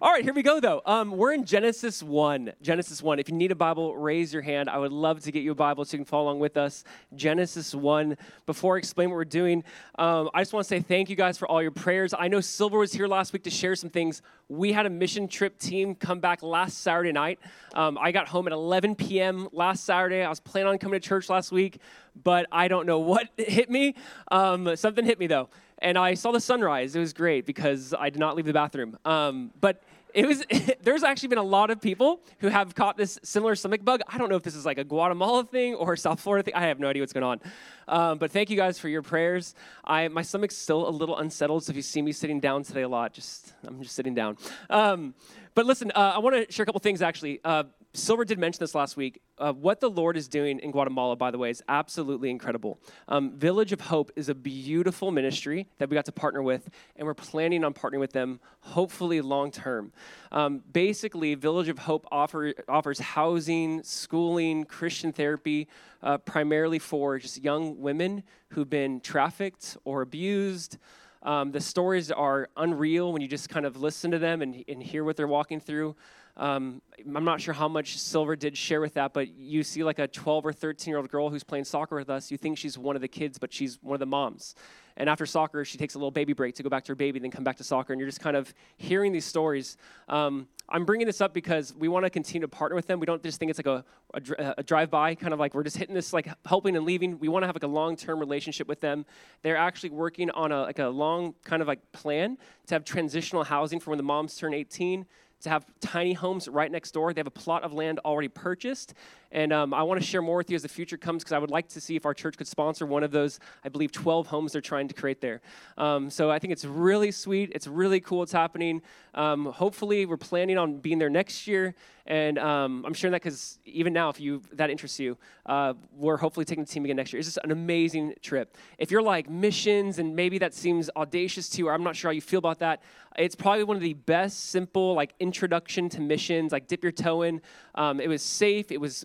All right, here we go, though. Um, we're in Genesis 1. Genesis 1. If you need a Bible, raise your hand. I would love to get you a Bible so you can follow along with us. Genesis 1. Before I explain what we're doing, um, I just want to say thank you guys for all your prayers. I know Silver was here last week to share some things. We had a mission trip team come back last Saturday night. Um, I got home at 11 p.m. last Saturday. I was planning on coming to church last week, but I don't know what hit me. Um, something hit me, though and I saw the sunrise. It was great because I did not leave the bathroom. Um, but it was there's actually been a lot of people who have caught this similar stomach bug. I don't know if this is like a Guatemala thing or South Florida thing. I have no idea what's going on. Um, but thank you guys for your prayers. I my stomach's still a little unsettled, so if you see me sitting down today a lot, just I'm just sitting down. Um, but listen, uh, I want to share a couple things actually. Uh, Silver did mention this last week. Uh, what the Lord is doing in Guatemala, by the way, is absolutely incredible. Um, Village of Hope is a beautiful ministry that we got to partner with, and we're planning on partnering with them, hopefully long term. Um, basically, Village of Hope offer, offers housing, schooling, Christian therapy, uh, primarily for just young women who've been trafficked or abused. Um, the stories are unreal when you just kind of listen to them and, and hear what they're walking through. Um, I'm not sure how much Silver did share with that, but you see like a 12 or 13 year old girl who's playing soccer with us. You think she's one of the kids, but she's one of the moms. And after soccer, she takes a little baby break to go back to her baby, then come back to soccer. And you're just kind of hearing these stories. Um, I'm bringing this up because we want to continue to partner with them. We don't just think it's like a, a, a drive-by, kind of like we're just hitting this, like helping and leaving. We want to have like a long-term relationship with them. They're actually working on a like a long kind of like plan to have transitional housing for when the moms turn 18 to have tiny homes right next door. They have a plot of land already purchased. And um, I want to share more with you as the future comes because I would like to see if our church could sponsor one of those, I believe, 12 homes they're trying to create there. Um, so I think it's really sweet. It's really cool It's happening. Um, hopefully, we're planning on being there next year. And um, I'm sharing that because even now, if you that interests you, uh, we're hopefully taking the team again next year. It's just an amazing trip. If you're like missions and maybe that seems audacious to you, or I'm not sure how you feel about that, it's probably one of the best simple like introduction to missions. Like dip your toe in. Um, it was safe. It was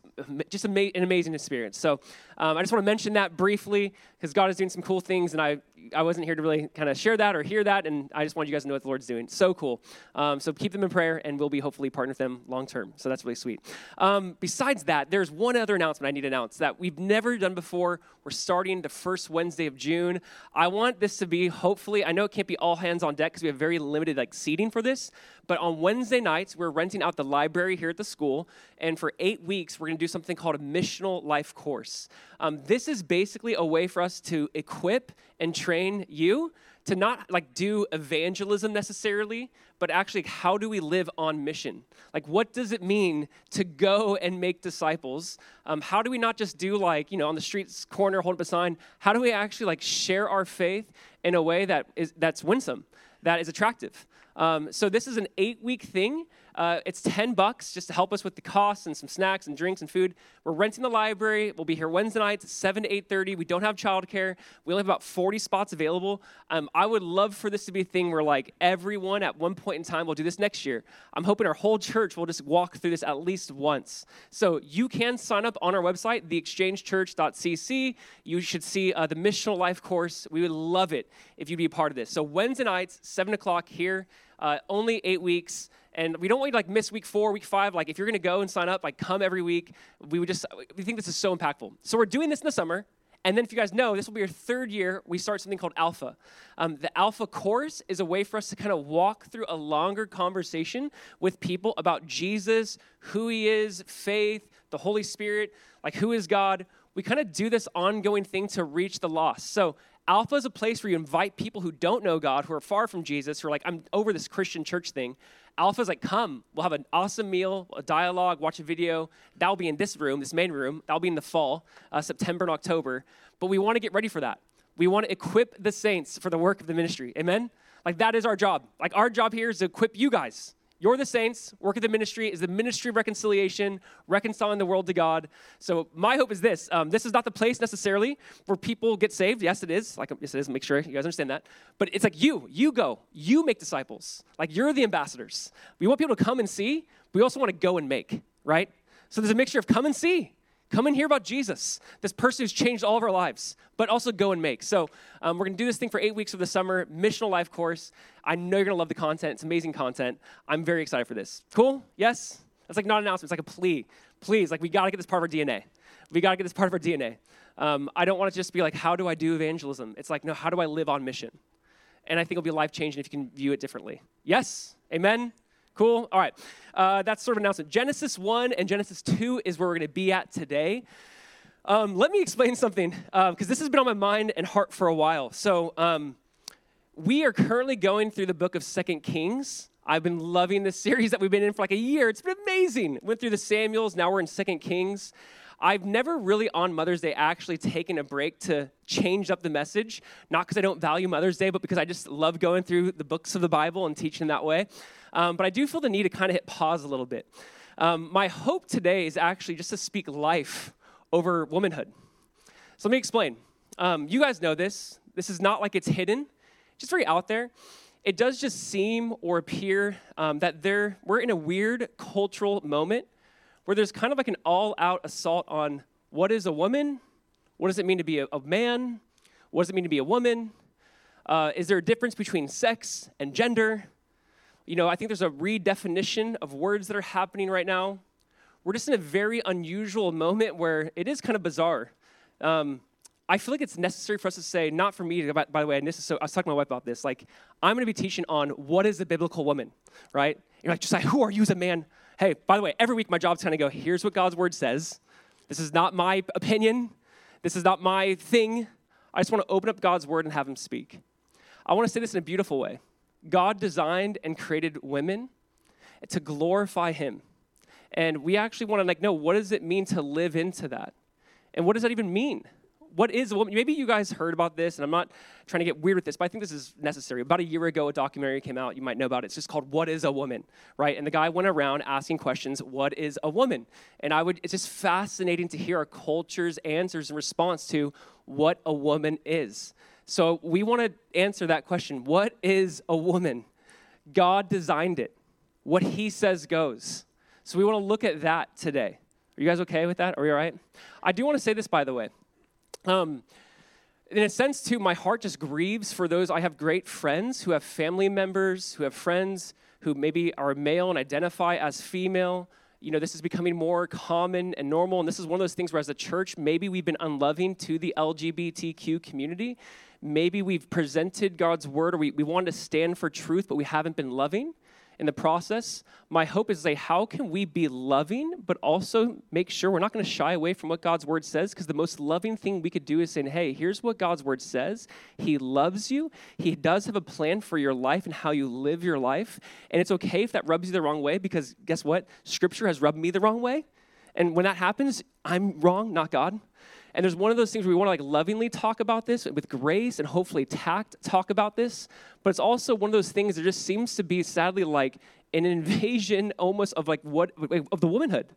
just ama- an amazing experience. So um, I just want to mention that briefly because God is doing some cool things, and I I wasn't here to really kind of share that or hear that, and I just wanted you guys to know what the Lord's doing. So cool. Um, so keep them in prayer, and we'll be hopefully partnering with them long term. So that's really sweet. Um, besides that, there's one other announcement I need to announce that we've never done before. We're starting the first Wednesday of June. I want this to be hopefully. I know it can't be all hands on deck because we have very limited like seating for this, but on Wednesday nights we're renting out the library here at the school, and for eight weeks we're going to do something called a missional life course. Um, this is basically a way for us to equip and train you to not like do evangelism necessarily, but actually how do we live on mission? Like what does it mean to go and make disciples? Um, how do we not just do like you know on the streets corner hold up a sign? How do we actually like share our faith in a way that is that's winsome, that is attractive? Um, so this is an eight week thing. Uh, it's 10 bucks just to help us with the costs and some snacks and drinks and food. We're renting the library. We'll be here Wednesday nights, 7 to 8.30. We don't have childcare. We only have about 40 spots available. Um, I would love for this to be a thing where like everyone at one point in time will do this next year. I'm hoping our whole church will just walk through this at least once. So you can sign up on our website, theexchangechurch.cc. You should see uh, the missional life course. We would love it if you'd be a part of this. So Wednesday nights, 7 o'clock here. Uh, only eight weeks. And we don't want you to like miss week four, week five. Like if you're to go and sign up, like come every week. We would just we think this is so impactful. So we're doing this in the summer. And then, if you guys know, this will be our third year. We start something called Alpha. Um, the Alpha course is a way for us to kind of walk through a longer conversation with people about Jesus, who He is, faith, the Holy Spirit, like who is God. We kind of do this ongoing thing to reach the lost. So, Alpha is a place where you invite people who don't know God, who are far from Jesus, who are like, I'm over this Christian church thing. Alpha's like, come, we'll have an awesome meal, a dialogue, watch a video. That'll be in this room, this main room. That'll be in the fall, uh, September and October. But we want to get ready for that. We want to equip the saints for the work of the ministry. Amen? Like, that is our job. Like, our job here is to equip you guys you're the saints. Work of the ministry is the ministry of reconciliation, reconciling the world to God. So my hope is this: um, this is not the place necessarily where people get saved. Yes, it is. Like yes, it is. Make sure you guys understand that. But it's like you, you go, you make disciples. Like you're the ambassadors. We want people to come and see. We also want to go and make. Right. So there's a mixture of come and see Come and hear about Jesus, this person who's changed all of our lives, but also go and make. So um, we're going to do this thing for eight weeks of the summer, missional life course. I know you're going to love the content. It's amazing content. I'm very excited for this. Cool? Yes? That's like not an announcement. It's like a plea. Please, like we got to get this part of our DNA. We got to get this part of our DNA. Um, I don't want to just be like, how do I do evangelism? It's like, no, how do I live on mission? And I think it'll be life changing if you can view it differently. Yes? Amen? Cool? All right. Uh, that's sort of an announcement. Genesis 1 and Genesis 2 is where we're going to be at today. Um, let me explain something, because uh, this has been on my mind and heart for a while. So, um, we are currently going through the book of Second Kings. I've been loving this series that we've been in for like a year. It's been amazing. Went through the Samuels, now we're in Second Kings. I've never really on Mother's Day actually taken a break to change up the message, not because I don't value Mother's Day, but because I just love going through the books of the Bible and teaching that way. Um, but I do feel the need to kind of hit pause a little bit. Um, my hope today is actually just to speak life over womanhood. So let me explain. Um, you guys know this. This is not like it's hidden, just very out there. It does just seem or appear um, that there, we're in a weird cultural moment where there's kind of like an all out assault on what is a woman? What does it mean to be a, a man? What does it mean to be a woman? Uh, is there a difference between sex and gender? You know, I think there's a redefinition of words that are happening right now. We're just in a very unusual moment where it is kind of bizarre. Um, I feel like it's necessary for us to say, not for me, to, by, by the way, and this is so, I was talking to my wife about this, like, I'm gonna be teaching on what is a biblical woman, right? You're like, just like, who are you as a man? Hey, by the way, every week my job's kind of go, here's what God's word says. This is not my opinion. This is not my thing. I just want to open up God's word and have him speak. I want to say this in a beautiful way. God designed and created women to glorify him. And we actually want to like know what does it mean to live into that? And what does that even mean? What is a woman? Maybe you guys heard about this, and I'm not trying to get weird with this, but I think this is necessary. About a year ago, a documentary came out. You might know about it. It's just called "What Is a Woman," right? And the guy went around asking questions, "What is a woman?" And I would. It's just fascinating to hear our culture's answers in response to what a woman is. So we want to answer that question: What is a woman? God designed it. What He says goes. So we want to look at that today. Are you guys okay with that? Are we all right? I do want to say this, by the way. Um, in a sense, too, my heart just grieves for those. I have great friends who have family members, who have friends who maybe are male and identify as female. You know, this is becoming more common and normal. And this is one of those things where, as a church, maybe we've been unloving to the LGBTQ community. Maybe we've presented God's word or we, we wanted to stand for truth, but we haven't been loving in the process, my hope is say, how can we be loving, but also make sure we're not going to shy away from what God's word says? Because the most loving thing we could do is saying, hey, here's what God's word says. He loves you. He does have a plan for your life and how you live your life. And it's okay if that rubs you the wrong way, because guess what? Scripture has rubbed me the wrong way. And when that happens, I'm wrong, not God. And there's one of those things where we want to like lovingly talk about this with grace and hopefully tact talk about this. But it's also one of those things that just seems to be sadly like an invasion almost of like what of the womanhood.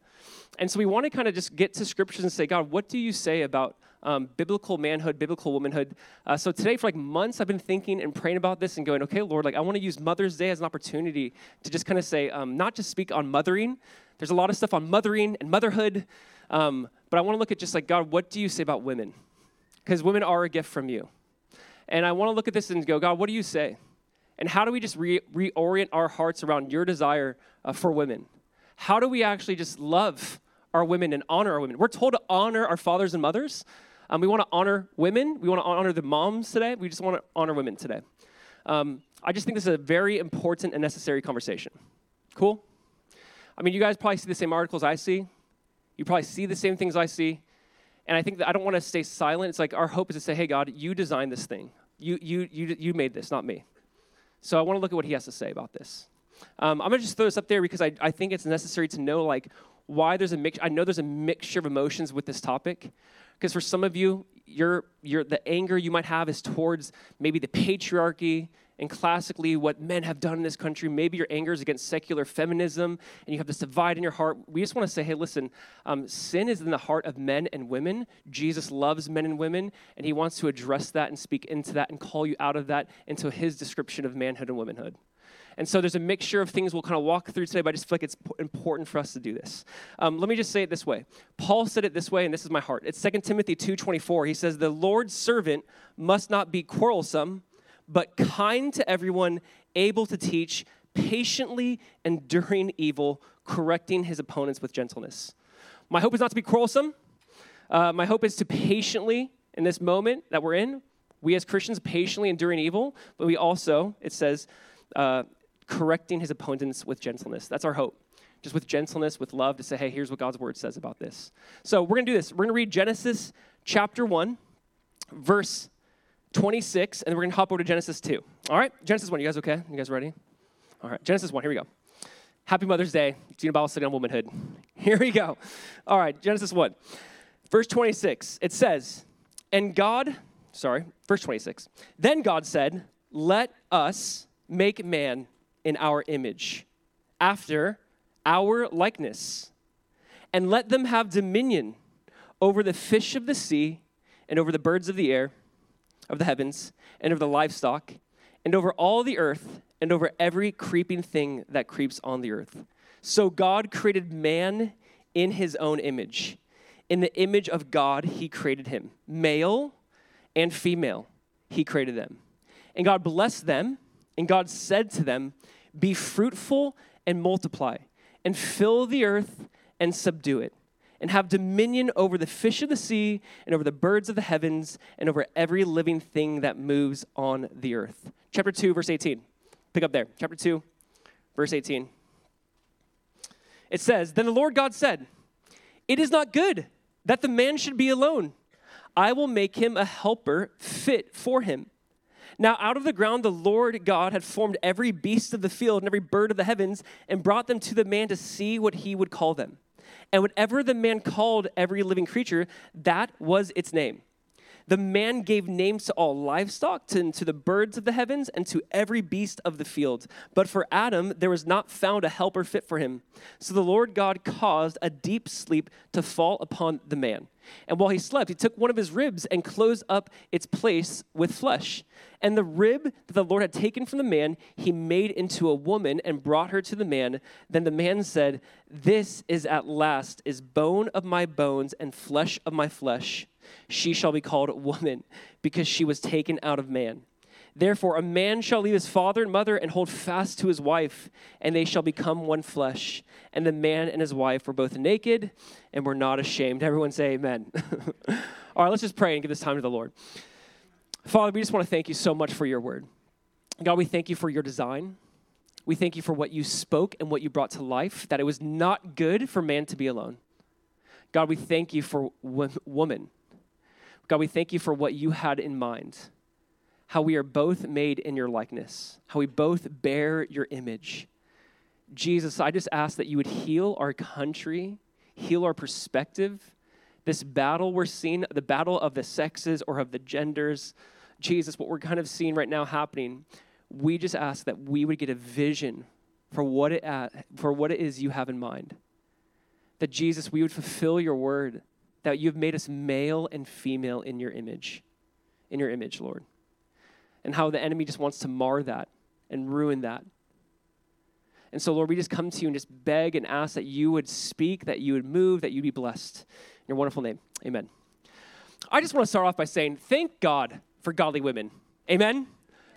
And so we want to kind of just get to scriptures and say, God, what do you say about um, biblical manhood, biblical womanhood? Uh, so today, for like months, I've been thinking and praying about this and going, okay, Lord, like I want to use Mother's Day as an opportunity to just kind of say, um, not just speak on mothering. There's a lot of stuff on mothering and motherhood. Um, but I want to look at just like, God, what do you say about women? Because women are a gift from you. And I want to look at this and go, God, what do you say? And how do we just re- reorient our hearts around your desire uh, for women? How do we actually just love our women and honor our women? We're told to honor our fathers and mothers. Um, we want to honor women. We want to honor the moms today. We just want to honor women today. Um, I just think this is a very important and necessary conversation. Cool? I mean, you guys probably see the same articles I see. You probably see the same things I see. And I think that I don't want to stay silent. It's like our hope is to say, hey, God, you designed this thing. You, you, you, you made this, not me. So I want to look at what he has to say about this. Um, I'm going to just throw this up there because I, I think it's necessary to know, like, why there's a mix. I know there's a mixture of emotions with this topic. Because for some of you, your, your, the anger you might have is towards maybe the patriarchy, and classically what men have done in this country. Maybe your anger is against secular feminism and you have this divide in your heart. We just want to say, hey, listen, um, sin is in the heart of men and women. Jesus loves men and women, and he wants to address that and speak into that and call you out of that into his description of manhood and womanhood. And so there's a mixture of things we'll kind of walk through today, but I just feel like it's important for us to do this. Um, let me just say it this way. Paul said it this way, and this is my heart. It's 2 Timothy 2.24. He says, the Lord's servant must not be quarrelsome, but kind to everyone, able to teach, patiently enduring evil, correcting his opponents with gentleness. My hope is not to be quarrelsome. Uh, my hope is to patiently, in this moment that we're in, we as Christians patiently enduring evil, but we also, it says, uh, correcting his opponents with gentleness. That's our hope. Just with gentleness, with love, to say, hey, here's what God's word says about this. So we're going to do this. We're going to read Genesis chapter 1, verse 26, and then we're going to hop over to Genesis 2. All right? Genesis 1. You guys okay? You guys ready? All right. Genesis 1. Here we go. Happy Mother's Day. Gina Bible study on womanhood. Here we go. All right. Genesis 1. Verse 26. It says, And God, sorry, verse 26. Then God said, Let us make man in our image, after our likeness, and let them have dominion over the fish of the sea, and over the birds of the air, of the heavens, and over the livestock, and over all the earth, and over every creeping thing that creeps on the earth. So God created man in his own image. In the image of God, he created him. Male and female, he created them. And God blessed them and God said to them, Be fruitful and multiply, and fill the earth and subdue it, and have dominion over the fish of the sea, and over the birds of the heavens, and over every living thing that moves on the earth. Chapter 2, verse 18. Pick up there. Chapter 2, verse 18. It says, Then the Lord God said, It is not good that the man should be alone. I will make him a helper fit for him. Now, out of the ground, the Lord God had formed every beast of the field and every bird of the heavens and brought them to the man to see what he would call them. And whatever the man called every living creature, that was its name. The man gave names to all livestock, to, to the birds of the heavens, and to every beast of the field. But for Adam, there was not found a helper fit for him. So the Lord God caused a deep sleep to fall upon the man. And while he slept, he took one of his ribs and closed up its place with flesh. And the rib that the Lord had taken from the man, he made into a woman and brought her to the man. Then the man said, This is at last is bone of my bones and flesh of my flesh. She shall be called woman, because she was taken out of man. Therefore, a man shall leave his father and mother and hold fast to his wife, and they shall become one flesh. And the man and his wife were both naked and were not ashamed. Everyone say amen. All right, let's just pray and give this time to the Lord. Father, we just want to thank you so much for your word. God, we thank you for your design. We thank you for what you spoke and what you brought to life, that it was not good for man to be alone. God, we thank you for woman. God, we thank you for what you had in mind, how we are both made in your likeness, how we both bear your image. Jesus, I just ask that you would heal our country, heal our perspective. This battle we're seeing, the battle of the sexes or of the genders, Jesus, what we're kind of seeing right now happening, we just ask that we would get a vision for what it, uh, for what it is you have in mind. That Jesus, we would fulfill your word that you've made us male and female in your image, in your image, Lord. And how the enemy just wants to mar that and ruin that. And so, Lord, we just come to you and just beg and ask that you would speak, that you would move, that you'd be blessed. In your wonderful name, amen. I just want to start off by saying, thank God for godly women. Amen?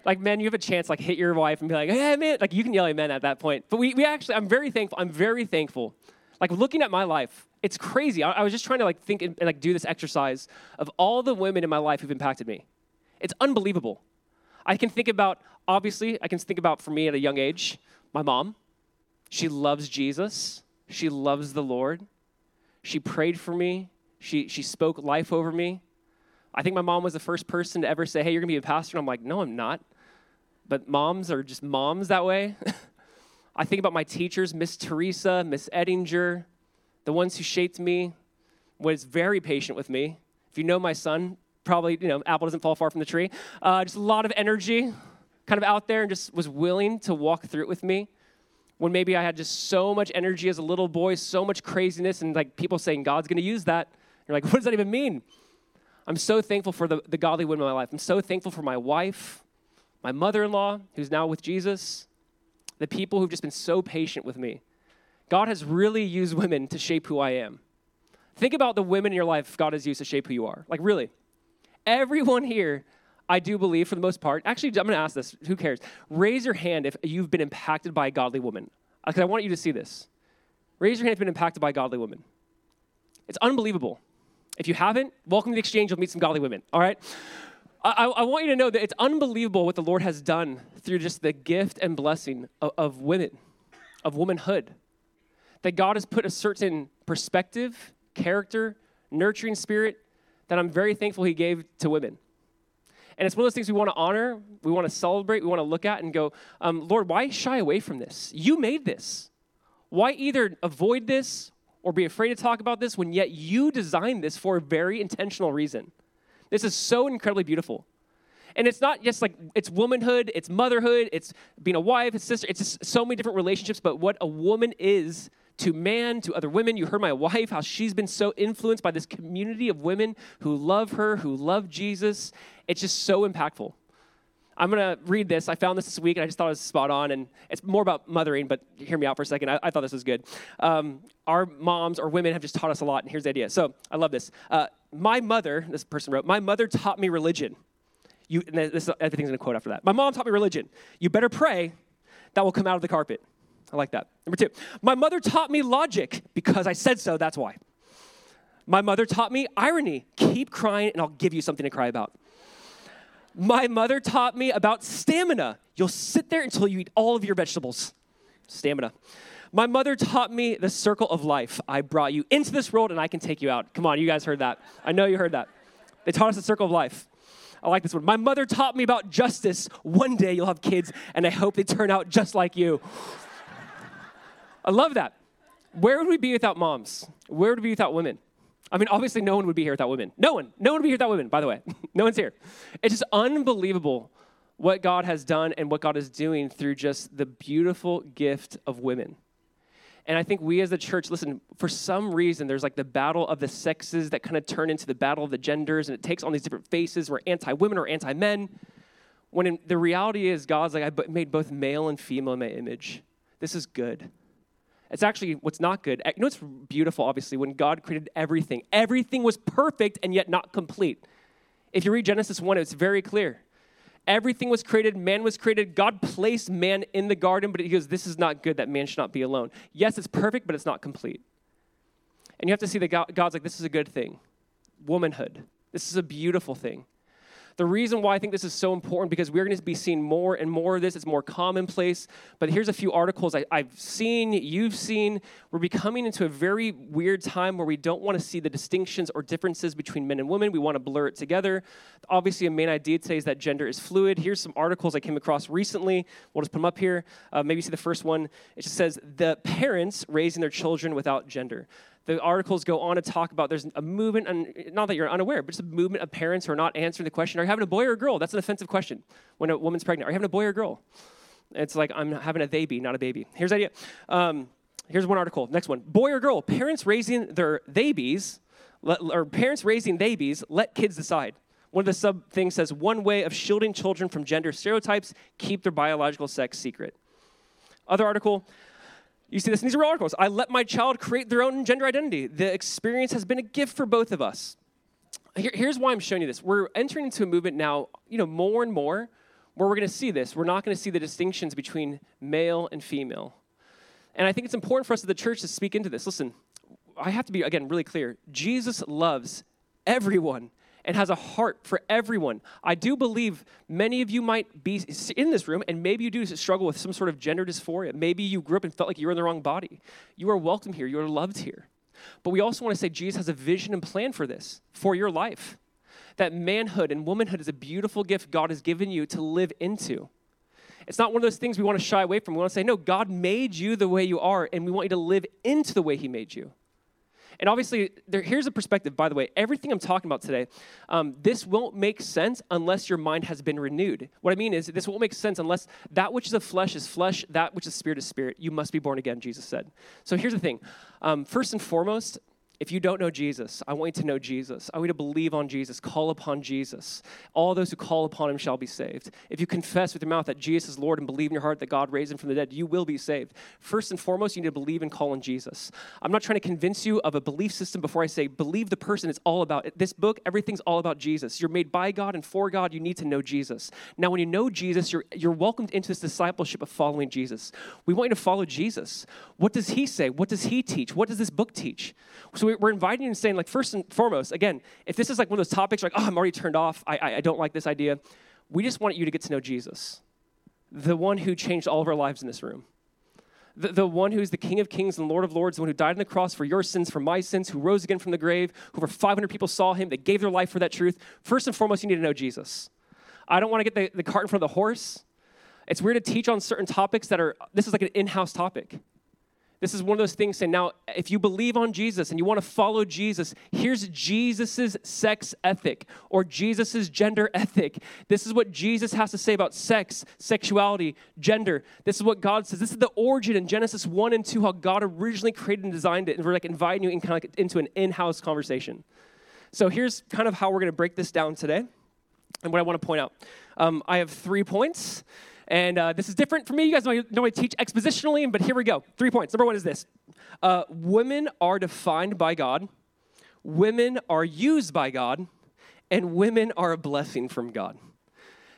Like, men, you have a chance, like, hit your wife and be like, hey, man, like, you can yell amen at that point. But we, we actually, I'm very thankful. I'm very thankful. Like, looking at my life, it's crazy. I, I, was just trying to like think and, and like do this exercise of all the women in my life who've impacted me. It's unbelievable. I can think about obviously I can think about for me at a young age, my mom. She loves Jesus. She loves the Lord. She prayed for me. She she spoke life over me. I think my mom was the first person to ever say, "Hey, you're going to be a pastor." And I'm like, "No, I'm not." But moms are just moms that way. I think about my teachers, Miss Teresa, Miss Ettinger, the ones who shaped me, was very patient with me. If you know my son, probably, you know, apple doesn't fall far from the tree. Uh, just a lot of energy, kind of out there, and just was willing to walk through it with me. When maybe I had just so much energy as a little boy, so much craziness, and like people saying, God's gonna use that. You're like, what does that even mean? I'm so thankful for the, the godly women in my life. I'm so thankful for my wife, my mother in law, who's now with Jesus, the people who've just been so patient with me. God has really used women to shape who I am. Think about the women in your life God has used to shape who you are. Like, really. Everyone here, I do believe, for the most part, actually, I'm going to ask this. Who cares? Raise your hand if you've been impacted by a godly woman. Uh, because I want you to see this. Raise your hand if you've been impacted by a godly woman. It's unbelievable. If you haven't, welcome to the exchange. You'll meet some godly women, all right? I, I, want you to know that it's unbelievable what the Lord has done through just the gift and blessing of, of women, of womanhood. That God has put a certain perspective, character, nurturing spirit that I'm very thankful He gave to women. And it's one of those things we want to honor, we want to celebrate, we want to look at and go, um, Lord, why shy away from this? You made this. Why either avoid this or be afraid to talk about this when yet you designed this for a very intentional reason? This is so incredibly beautiful. And it's not just like it's womanhood, it's motherhood, it's being a wife, it's sister, it's just so many different relationships, but what a woman is to man, to other women. You heard my wife, how she's been so influenced by this community of women who love her, who love Jesus. It's just so impactful. I'm going to read this. I found this this week and I just thought it was spot on. And it's more about mothering, but hear me out for a second. I, I thought this was good. Um, our moms or women have just taught us a lot. And here's the idea. So I love this. Uh, my mother, this person wrote, my mother taught me religion. You, and this, everything's in a quote after that. My mom taught me religion. You better pray that will come out of the carpet. I like that. Number two, my mother taught me logic because I said so, that's why. My mother taught me irony. Keep crying and I'll give you something to cry about. My mother taught me about stamina. You'll sit there until you eat all of your vegetables. Stamina. My mother taught me the circle of life. I brought you into this world and I can take you out. Come on, you guys heard that. I know you heard that. They taught us the circle of life. I like this one. My mother taught me about justice. One day you'll have kids, and I hope they turn out just like you. I love that. Where would we be without moms? Where would we be without women? I mean, obviously, no one would be here without women. No one. No one would be here without women, by the way. no one's here. It's just unbelievable what God has done and what God is doing through just the beautiful gift of women. And I think we as a church, listen, for some reason, there's like the battle of the sexes that kind of turn into the battle of the genders, and it takes on these different faces. We're anti women or anti men. When in, the reality is, God's like, I made both male and female in my image. This is good. It's actually what's not good. You know what's beautiful, obviously, when God created everything, everything was perfect and yet not complete. If you read Genesis 1, it's very clear. Everything was created, man was created. God placed man in the garden, but he goes, This is not good that man should not be alone. Yes, it's perfect, but it's not complete. And you have to see that God's like, This is a good thing. Womanhood. This is a beautiful thing. The reason why I think this is so important because we're going to be seeing more and more of this. It's more commonplace. But here's a few articles I, have seen, you've seen. We're becoming into a very weird time where we don't want to see the distinctions or differences between men and women. We want to blur it together. Obviously, a main idea today is that gender is fluid. Here's some articles I came across recently. We'll just put them up here. Uh, maybe see the first one. It just says the parents raising their children without gender the articles go on to talk about there's a movement, and not that you're unaware, but it's a movement of parents who are not answering the question, are you having a boy or a girl? That's an offensive question when a woman's pregnant. Are you having a boy or a girl? It's like, I'm having a baby, not a baby. Here's the idea. Um, here's one article. Next one. Boy or girl? Parents raising their babies, or parents raising babies, let kids decide. One of the sub things says one way of shielding children from gender stereotypes, keep their biological sex secret. Other article, you see this in these articles. I let my child create their own gender identity. The experience has been a gift for both of us. Here, here's why I'm showing you this. We're entering into a movement now, you know, more and more, where we're going to see this. We're not going to see the distinctions between male and female. And I think it's important for us as the church to speak into this. Listen, I have to be, again, really clear. Jesus loves everyone and has a heart for everyone. I do believe many of you might be in this room, and maybe you do struggle with some sort of gender dysphoria. Maybe you grew up and felt like you were in the wrong body. You are welcome here, you are loved here. But we also want to say Jesus has a vision and plan for this, for your life. That manhood and womanhood is a beautiful gift God has given you to live into. It's not one of those things we want to shy away from. We want to say, no, God made you the way you are, and we want you to live into the way He made you. And obviously, there, here's a perspective, by the way. Everything I'm talking about today, um, this won't make sense unless your mind has been renewed. What I mean is, this won't make sense unless that which is of flesh is flesh, that which is spirit is spirit. You must be born again, Jesus said. So here's the thing. Um, first and foremost, if you don't know Jesus, I want you to know Jesus. I want you to believe on Jesus, call upon Jesus. All those who call upon him shall be saved. If you confess with your mouth that Jesus is Lord and believe in your heart that God raised him from the dead, you will be saved. First and foremost, you need to believe and call on Jesus. I'm not trying to convince you of a belief system before I say believe the person it's all about. This book, everything's all about Jesus. You're made by God and for God, you need to know Jesus. Now, when you know Jesus, you're, you're welcomed into this discipleship of following Jesus. We want you to follow Jesus. What does he say? What does he teach? What does this book teach? So we're inviting you and saying, like, first and foremost, again, if this is like one of those topics, like, oh, I'm already turned off, I, I, I don't like this idea, we just want you to get to know Jesus, the one who changed all of our lives in this room. The, the one who's the King of Kings and Lord of Lords, the one who died on the cross for your sins, for my sins, who rose again from the grave, who over 500 people saw him, that gave their life for that truth. First and foremost, you need to know Jesus. I don't want to get the, the cart in front of the horse. It's weird to teach on certain topics that are, this is like an in house topic. This is one of those things saying, now, if you believe on Jesus and you want to follow Jesus, here's Jesus's sex ethic or Jesus's gender ethic. This is what Jesus has to say about sex, sexuality, gender. This is what God says. This is the origin in Genesis 1 and 2, how God originally created and designed it. And we're like inviting you in kind of like into an in house conversation. So here's kind of how we're going to break this down today and what I want to point out. Um, I have three points. And uh, this is different for me. You guys I teach expositionally, but here we go. Three points. Number one is this uh, Women are defined by God, women are used by God, and women are a blessing from God.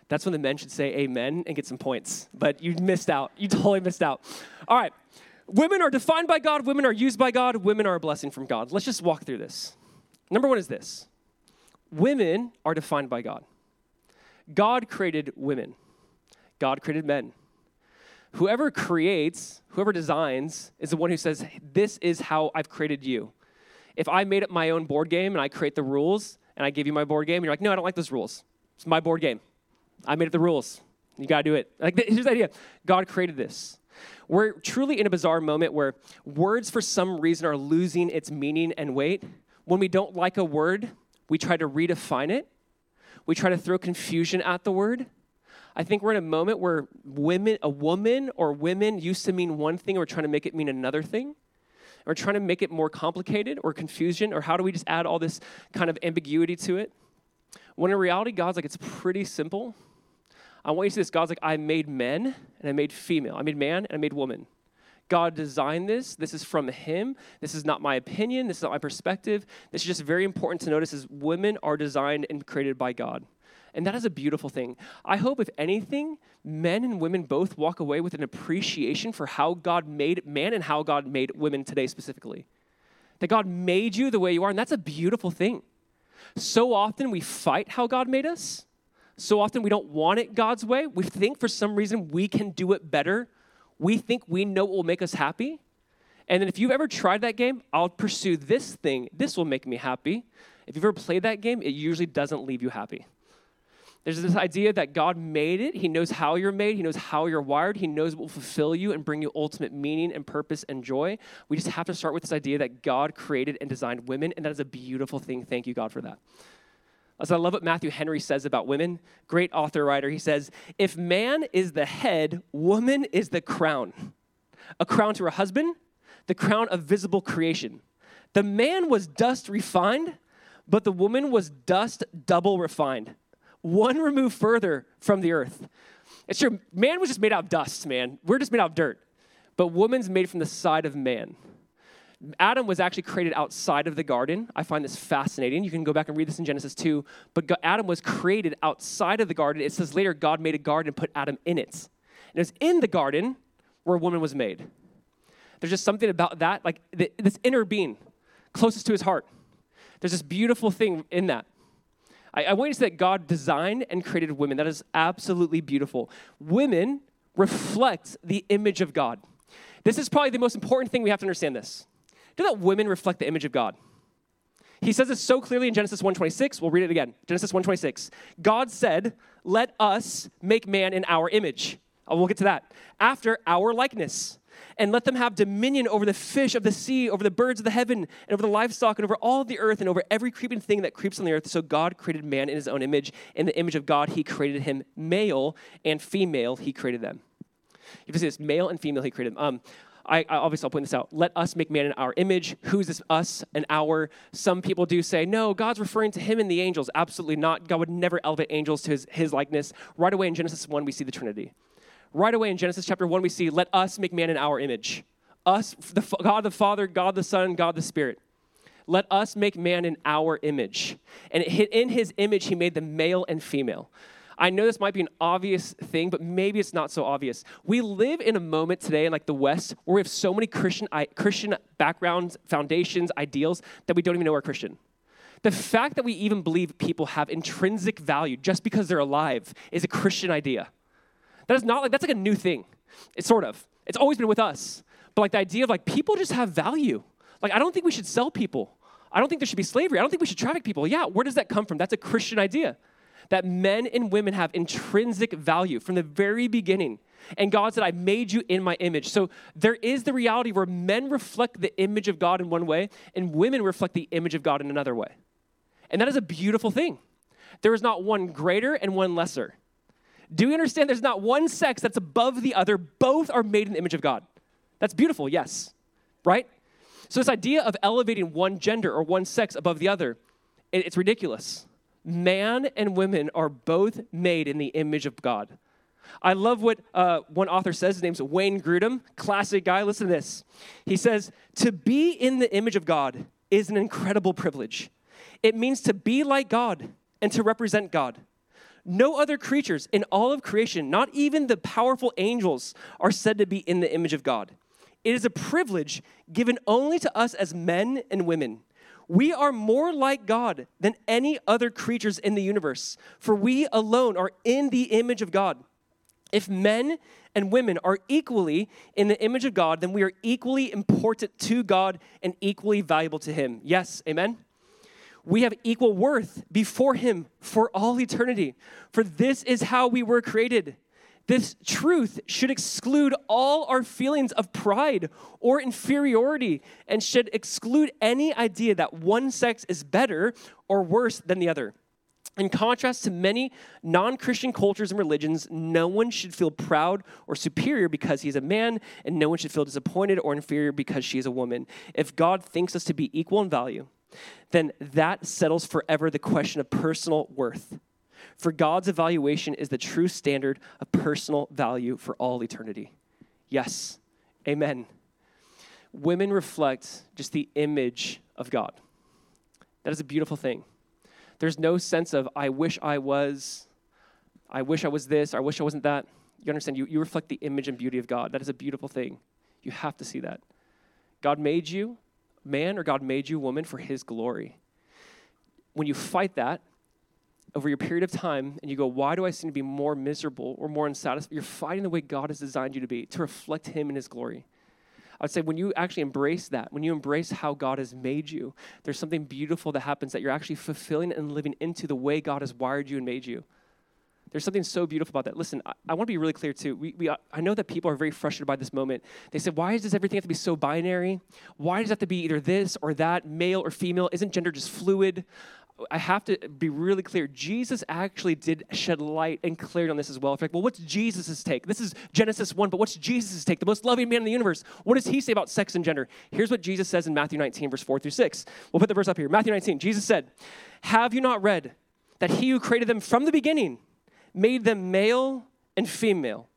That's when the men should say amen and get some points. But you missed out. You totally missed out. All right. Women are defined by God, women are used by God, women are a blessing from God. Let's just walk through this. Number one is this women are defined by God. God created women. God created men. Whoever creates, whoever designs, is the one who says, This is how I've created you. If I made up my own board game and I create the rules and I give you my board game, and you're like, No, I don't like those rules. It's my board game. I made up the rules. You got to do it. Like, here's the idea God created this. We're truly in a bizarre moment where words, for some reason, are losing its meaning and weight. When we don't like a word, we try to redefine it, we try to throw confusion at the word. I think we're in a moment where women, a woman or women used to mean one thing, and we're trying to make it mean another thing. We're trying to make it more complicated or confusion, or how do we just add all this kind of ambiguity to it? When in reality, God's like, it's pretty simple. I want you to see this God's like, I made men and I made female. I made man and I made woman. God designed this. This is from Him. This is not my opinion. This is not my perspective. This is just very important to notice is women are designed and created by God. And that is a beautiful thing. I hope, if anything, men and women both walk away with an appreciation for how God made man and how God made women today specifically. That God made you the way you are, and that's a beautiful thing. So often we fight how God made us. So often we don't want it God's way. We think for some reason we can do it better. We think we know what will make us happy. And then if you've ever tried that game, I'll pursue this thing. This will make me happy. If you've ever played that game, it usually doesn't leave you happy. There's this idea that God made it. He knows how you're made. He knows how you're wired. He knows what will fulfill you and bring you ultimate meaning and purpose and joy. We just have to start with this idea that God created and designed women, and that is a beautiful thing. Thank you, God, for that. So I love what Matthew Henry says about women. Great author writer. He says, If man is the head, woman is the crown. A crown to her husband, the crown of visible creation. The man was dust refined, but the woman was dust double refined one remove further from the earth. It's true, man was just made out of dust, man. We're just made out of dirt. But woman's made from the side of man. Adam was actually created outside of the garden. I find this fascinating. You can go back and read this in Genesis 2. But Adam was created outside of the garden. It says later God made a garden and put Adam in it. And it was in the garden where woman was made. There's just something about that, like this inner being, closest to his heart. There's this beautiful thing in that. I, I want you to see that God designed and created women. That is absolutely beautiful. Women reflect the image of God. This is probably the most important thing we have to understand this. Do that women reflect the image of God? He says this so clearly in Genesis 1:26. We'll read it again. Genesis 1:26. God said, "Let us make man in our image." Oh, we'll get to that. After our likeness and let them have dominion over the fish of the sea, over the birds of the heaven, and over the livestock, and over all the earth, and over every creeping thing that creeps on the earth. So God created man in his own image. In the image of God, he created him male and female, he created them. You see this male and female, he created them. Um, I, I obviously I'll point this out. Let us make man in our image. Who's this us and our? Some people do say, no, God's referring to him and the angels. Absolutely not. God would never elevate angels to his, his likeness. Right away in Genesis 1, we see the Trinity. Right away in Genesis chapter 1, we see, let us make man in our image. Us, the, God the Father, God the Son, God the Spirit. Let us make man in our image. And in his image, he made them male and female. I know this might be an obvious thing, but maybe it's not so obvious. We live in a moment today in like the West where we have so many Christian, Christian backgrounds, foundations, ideals that we don't even know are Christian. The fact that we even believe people have intrinsic value just because they're alive is a Christian idea. That is not like that's like a new thing. It's sort of. It's always been with us. But like the idea of like people just have value. Like I don't think we should sell people. I don't think there should be slavery. I don't think we should traffic people. Yeah, where does that come from? That's a Christian idea that men and women have intrinsic value from the very beginning. And God said, I made you in my image. So there is the reality where men reflect the image of God in one way and women reflect the image of God in another way. And that is a beautiful thing. There is not one greater and one lesser. Do you understand there's not one sex that's above the other? Both are made in the image of God. That's beautiful, yes. Right? So, this idea of elevating one gender or one sex above the other, it's ridiculous man and women are both made in the image of God. I love what uh, one author says. His name's Wayne Grudem, classic guy. Listen to this. He says, To be in the image of God is an incredible privilege. It means to be like God and to represent God. No other creatures in all of creation, not even the powerful angels, are said to be in the image of God. It is a privilege given only to us as men and women. We are more like God than any other creatures in the universe, for we alone are in the image of God. If men and women are equally in the image of God, then we are equally important to God and equally valuable to Him. Yes, amen? We have equal worth before Him for all eternity, for this is how we were created. This truth should exclude all our feelings of pride or inferiority and should exclude any idea that one sex is better or worse than the other. In contrast to many non Christian cultures and religions, no one should feel proud or superior because he's a man, and no one should feel disappointed or inferior because she is a woman. If God thinks us to be equal in value, then that settles forever the question of personal worth. For God's evaluation is the true standard of personal value for all eternity. Yes, amen. Women reflect just the image of God. That is a beautiful thing. There's no sense of, I wish I was, I wish I was this, I wish I wasn't that. You understand? You, you reflect the image and beauty of God. That is a beautiful thing. You have to see that. God made you man or God made you woman for his glory. When you fight that, over your period of time and you go, why do I seem to be more miserable or more unsatisfied? You're fighting the way God has designed you to be, to reflect Him in His glory. I would say when you actually embrace that, when you embrace how God has made you, there's something beautiful that happens that you're actually fulfilling and living into the way God has wired you and made you. There's something so beautiful about that. Listen, I, I want to be really clear too. We, we, I know that people are very frustrated by this moment. They say, why does everything have to be so binary? Why does it have to be either this or that, male or female? Isn't gender just fluid? I have to be really clear. Jesus actually did shed light and clarity on this as well. In fact, well, what's Jesus' take? This is Genesis 1, but what's Jesus' take? The most loving man in the universe. What does he say about sex and gender? Here's what Jesus says in Matthew 19, verse 4 through 6. We'll put the verse up here. Matthew 19, Jesus said, Have you not read that he who created them from the beginning made them male and female?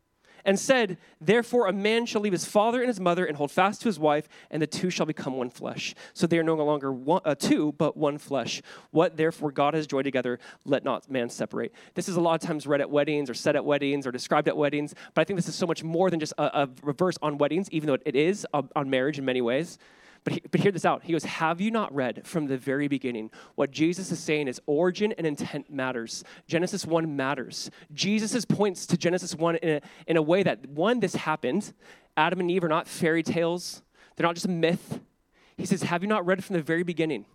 and said, Therefore, a man shall leave his father and his mother and hold fast to his wife, and the two shall become one flesh. So they are no longer one, uh, two, but one flesh. What therefore God has joined together, let not man separate. This is a lot of times read at weddings or said at weddings or described at weddings, but I think this is so much more than just a, a verse on weddings, even though it is on marriage in many ways. But, he, but hear this out. He goes, Have you not read from the very beginning? What Jesus is saying is origin and intent matters. Genesis 1 matters. Jesus points to Genesis 1 in a, in a way that, one, this happened. Adam and Eve are not fairy tales, they're not just a myth. He says, Have you not read from the very beginning?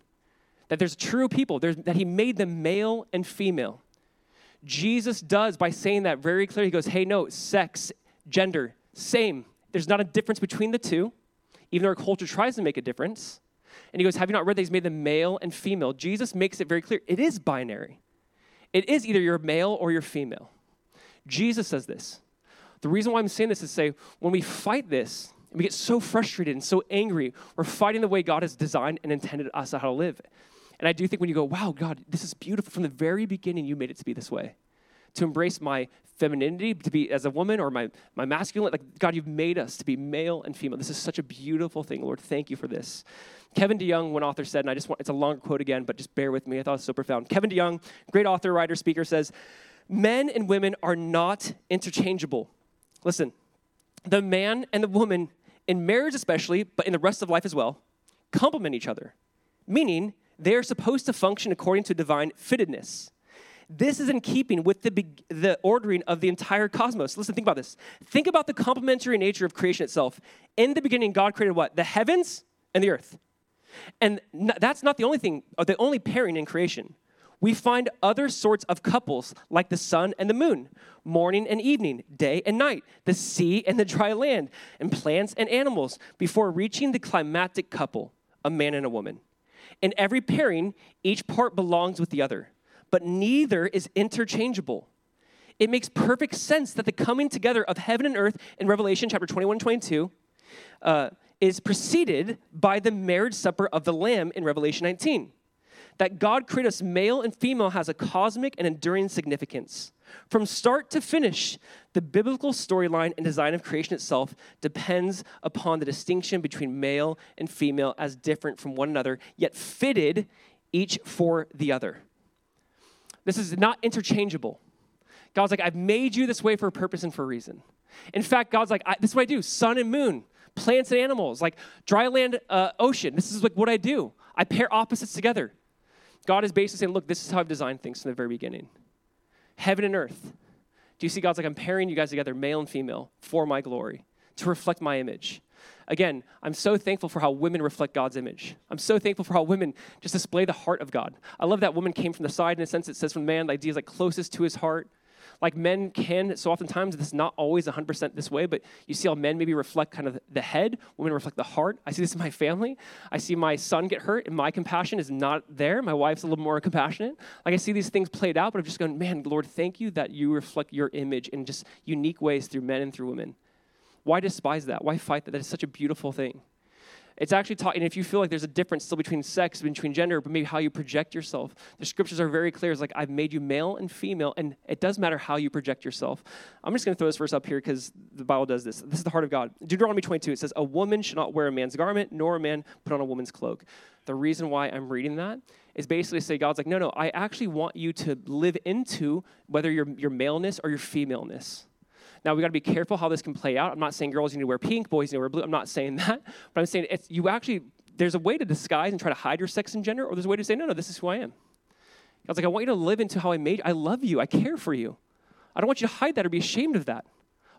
That there's true people, there's, that he made them male and female. Jesus does by saying that very clearly. He goes, Hey, no, sex, gender, same. There's not a difference between the two even though our culture tries to make a difference. And he goes, Have you not read that he's made them male and female? Jesus makes it very clear it is binary. It is either you're male or you're female. Jesus says this. The reason why I'm saying this is say, when we fight this, And we get so frustrated and so angry. We're fighting the way God has designed and intended us how to live. And I do think when you go, wow, God, this is beautiful. From the very beginning, you made it to be this way. To embrace my femininity, to be as a woman, or my, my masculine. Like, God, you've made us to be male and female. This is such a beautiful thing, Lord. Thank you for this. Kevin DeYoung, one author said, and I just want, it's a long quote again, but just bear with me. I thought it was so profound. Kevin DeYoung, great author, writer, speaker, says, Men and women are not interchangeable. Listen, the man and the woman, in marriage especially, but in the rest of life as well, complement each other, meaning they are supposed to function according to divine fittedness. This is in keeping with the, the ordering of the entire cosmos. Listen, think about this. Think about the complementary nature of creation itself. In the beginning, God created what? The heavens and the earth. And that's not the only thing, or the only pairing in creation we find other sorts of couples like the sun and the moon, morning and evening, day and night, the sea and the dry land, and plants and animals before reaching the climatic couple, a man and a woman. In every pairing, each part belongs with the other, but neither is interchangeable. It makes perfect sense that the coming together of heaven and earth in Revelation chapter 21 and 22 uh, is preceded by the marriage supper of the Lamb in Revelation 19 that God created us male and female has a cosmic and enduring significance. From start to finish, the biblical storyline and design of creation itself depends upon the distinction between male and female as different from one another, yet fitted each for the other. This is not interchangeable. God's like, I've made you this way for a purpose and for a reason. In fact, God's like, this is what I do sun and moon, plants and animals, like dry land, uh, ocean. This is like what I do. I pair opposites together. God is basically saying, look, this is how I've designed things from the very beginning. Heaven and earth. Do you see God's like, I'm pairing you guys together, male and female, for my glory, to reflect my image. Again, I'm so thankful for how women reflect God's image. I'm so thankful for how women just display the heart of God. I love that woman came from the side in a sense. It says from man, the idea is like closest to his heart like men can, so oftentimes this is not always 100% this way, but you see how men maybe reflect kind of the head, women reflect the heart. I see this in my family. I see my son get hurt, and my compassion is not there. My wife's a little more compassionate. Like I see these things played out, but I'm just going, man, Lord, thank you that you reflect your image in just unique ways through men and through women. Why despise that? Why fight that? That is such a beautiful thing. It's actually taught, and if you feel like there's a difference still between sex, between gender, but maybe how you project yourself, the scriptures are very clear. It's like, I've made you male and female, and it does matter how you project yourself. I'm just going to throw this verse up here because the Bible does this. This is the heart of God. Deuteronomy 22, it says, A woman should not wear a man's garment, nor a man put on a woman's cloak. The reason why I'm reading that is basically to say, God's like, no, no, I actually want you to live into whether your, your maleness or your femaleness. Now we got to be careful how this can play out. I'm not saying girls need to wear pink, boys need to wear blue. I'm not saying that, but I'm saying it's you actually there's a way to disguise and try to hide your sex and gender, or there's a way to say, no, no, this is who I am. Was like, I want you to live into how I made you. I love you. I care for you. I don't want you to hide that or be ashamed of that.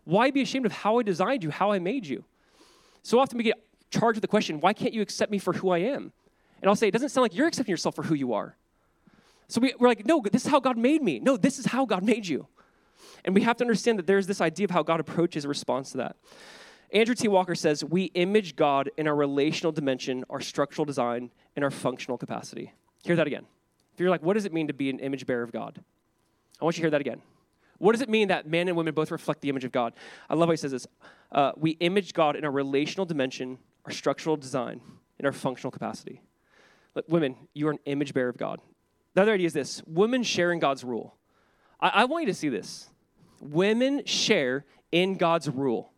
Why be ashamed of how I designed you, how I made you? So often we get charged with the question, why can't you accept me for who I am? And I'll say, it doesn't sound like you're accepting yourself for who you are. So we, are like, no, this is how God made me. No, this is how God made you. And we have to understand that there's this idea of how God approaches a response to that. Andrew T. Walker says, We image God in our relational dimension, our structural design, and our functional capacity. Hear that again. If you're like, what does it mean to be an image bearer of God? I want you to hear that again. What does it mean that men and women both reflect the image of God? I love how he says this. Uh, we image God in our relational dimension, our structural design, and our functional capacity. Women, you are an image bearer of God. The other idea is this women sharing God's rule. I, I want you to see this women share in God's rule.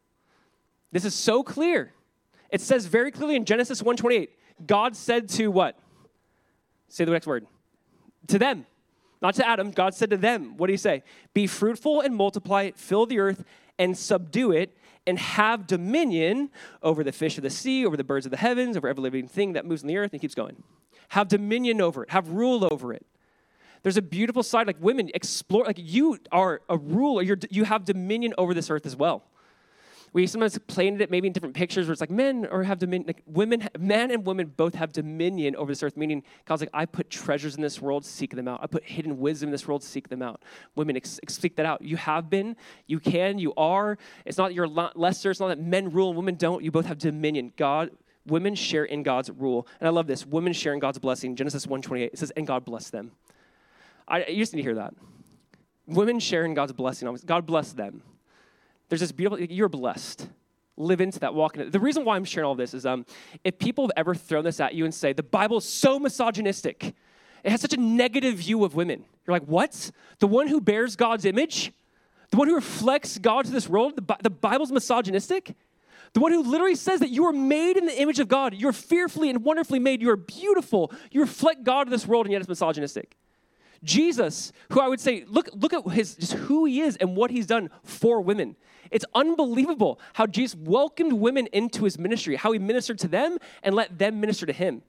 This is so clear. It says very clearly in Genesis 1:28, God said to what? Say the next word. To them. Not to Adam, God said to them, what do you say? Be fruitful and multiply, fill the earth and subdue it and have dominion over the fish of the sea, over the birds of the heavens, over every living thing that moves in the earth, and keeps going. Have dominion over it, have rule over it. There's a beautiful side, like women explore, like you are a ruler, you're, you have dominion over this earth as well. We sometimes painted it maybe in different pictures where it's like men or have dominion, like women, men and women both have dominion over this earth, meaning God's like, I put treasures in this world, seek them out. I put hidden wisdom in this world, seek them out. Women, ex- seek that out. You have been, you can, you are. It's not that you're lesser, it's not that men rule and women don't. You both have dominion. God, women share in God's rule. And I love this. Women share in God's blessing. Genesis 1:28. It says, and God bless them. I, you just need to hear that. Women sharing God's blessing. God bless them. There's this beautiful, you're blessed. live into that, walk in it. The reason why I'm sharing all this is um, if people have ever thrown this at you and say, the Bible is so misogynistic, it has such a negative view of women. You're like, what? The one who bears God's image? The one who reflects God to this world? The, the Bible's misogynistic? The one who literally says that you are made in the image of God. You're fearfully and wonderfully made. You are beautiful. You reflect God to this world, and yet it's misogynistic. Jesus, who I would say, look, look at his just who he is and what he's done for women. It's unbelievable how Jesus welcomed women into his ministry, how he ministered to them and let them minister to him.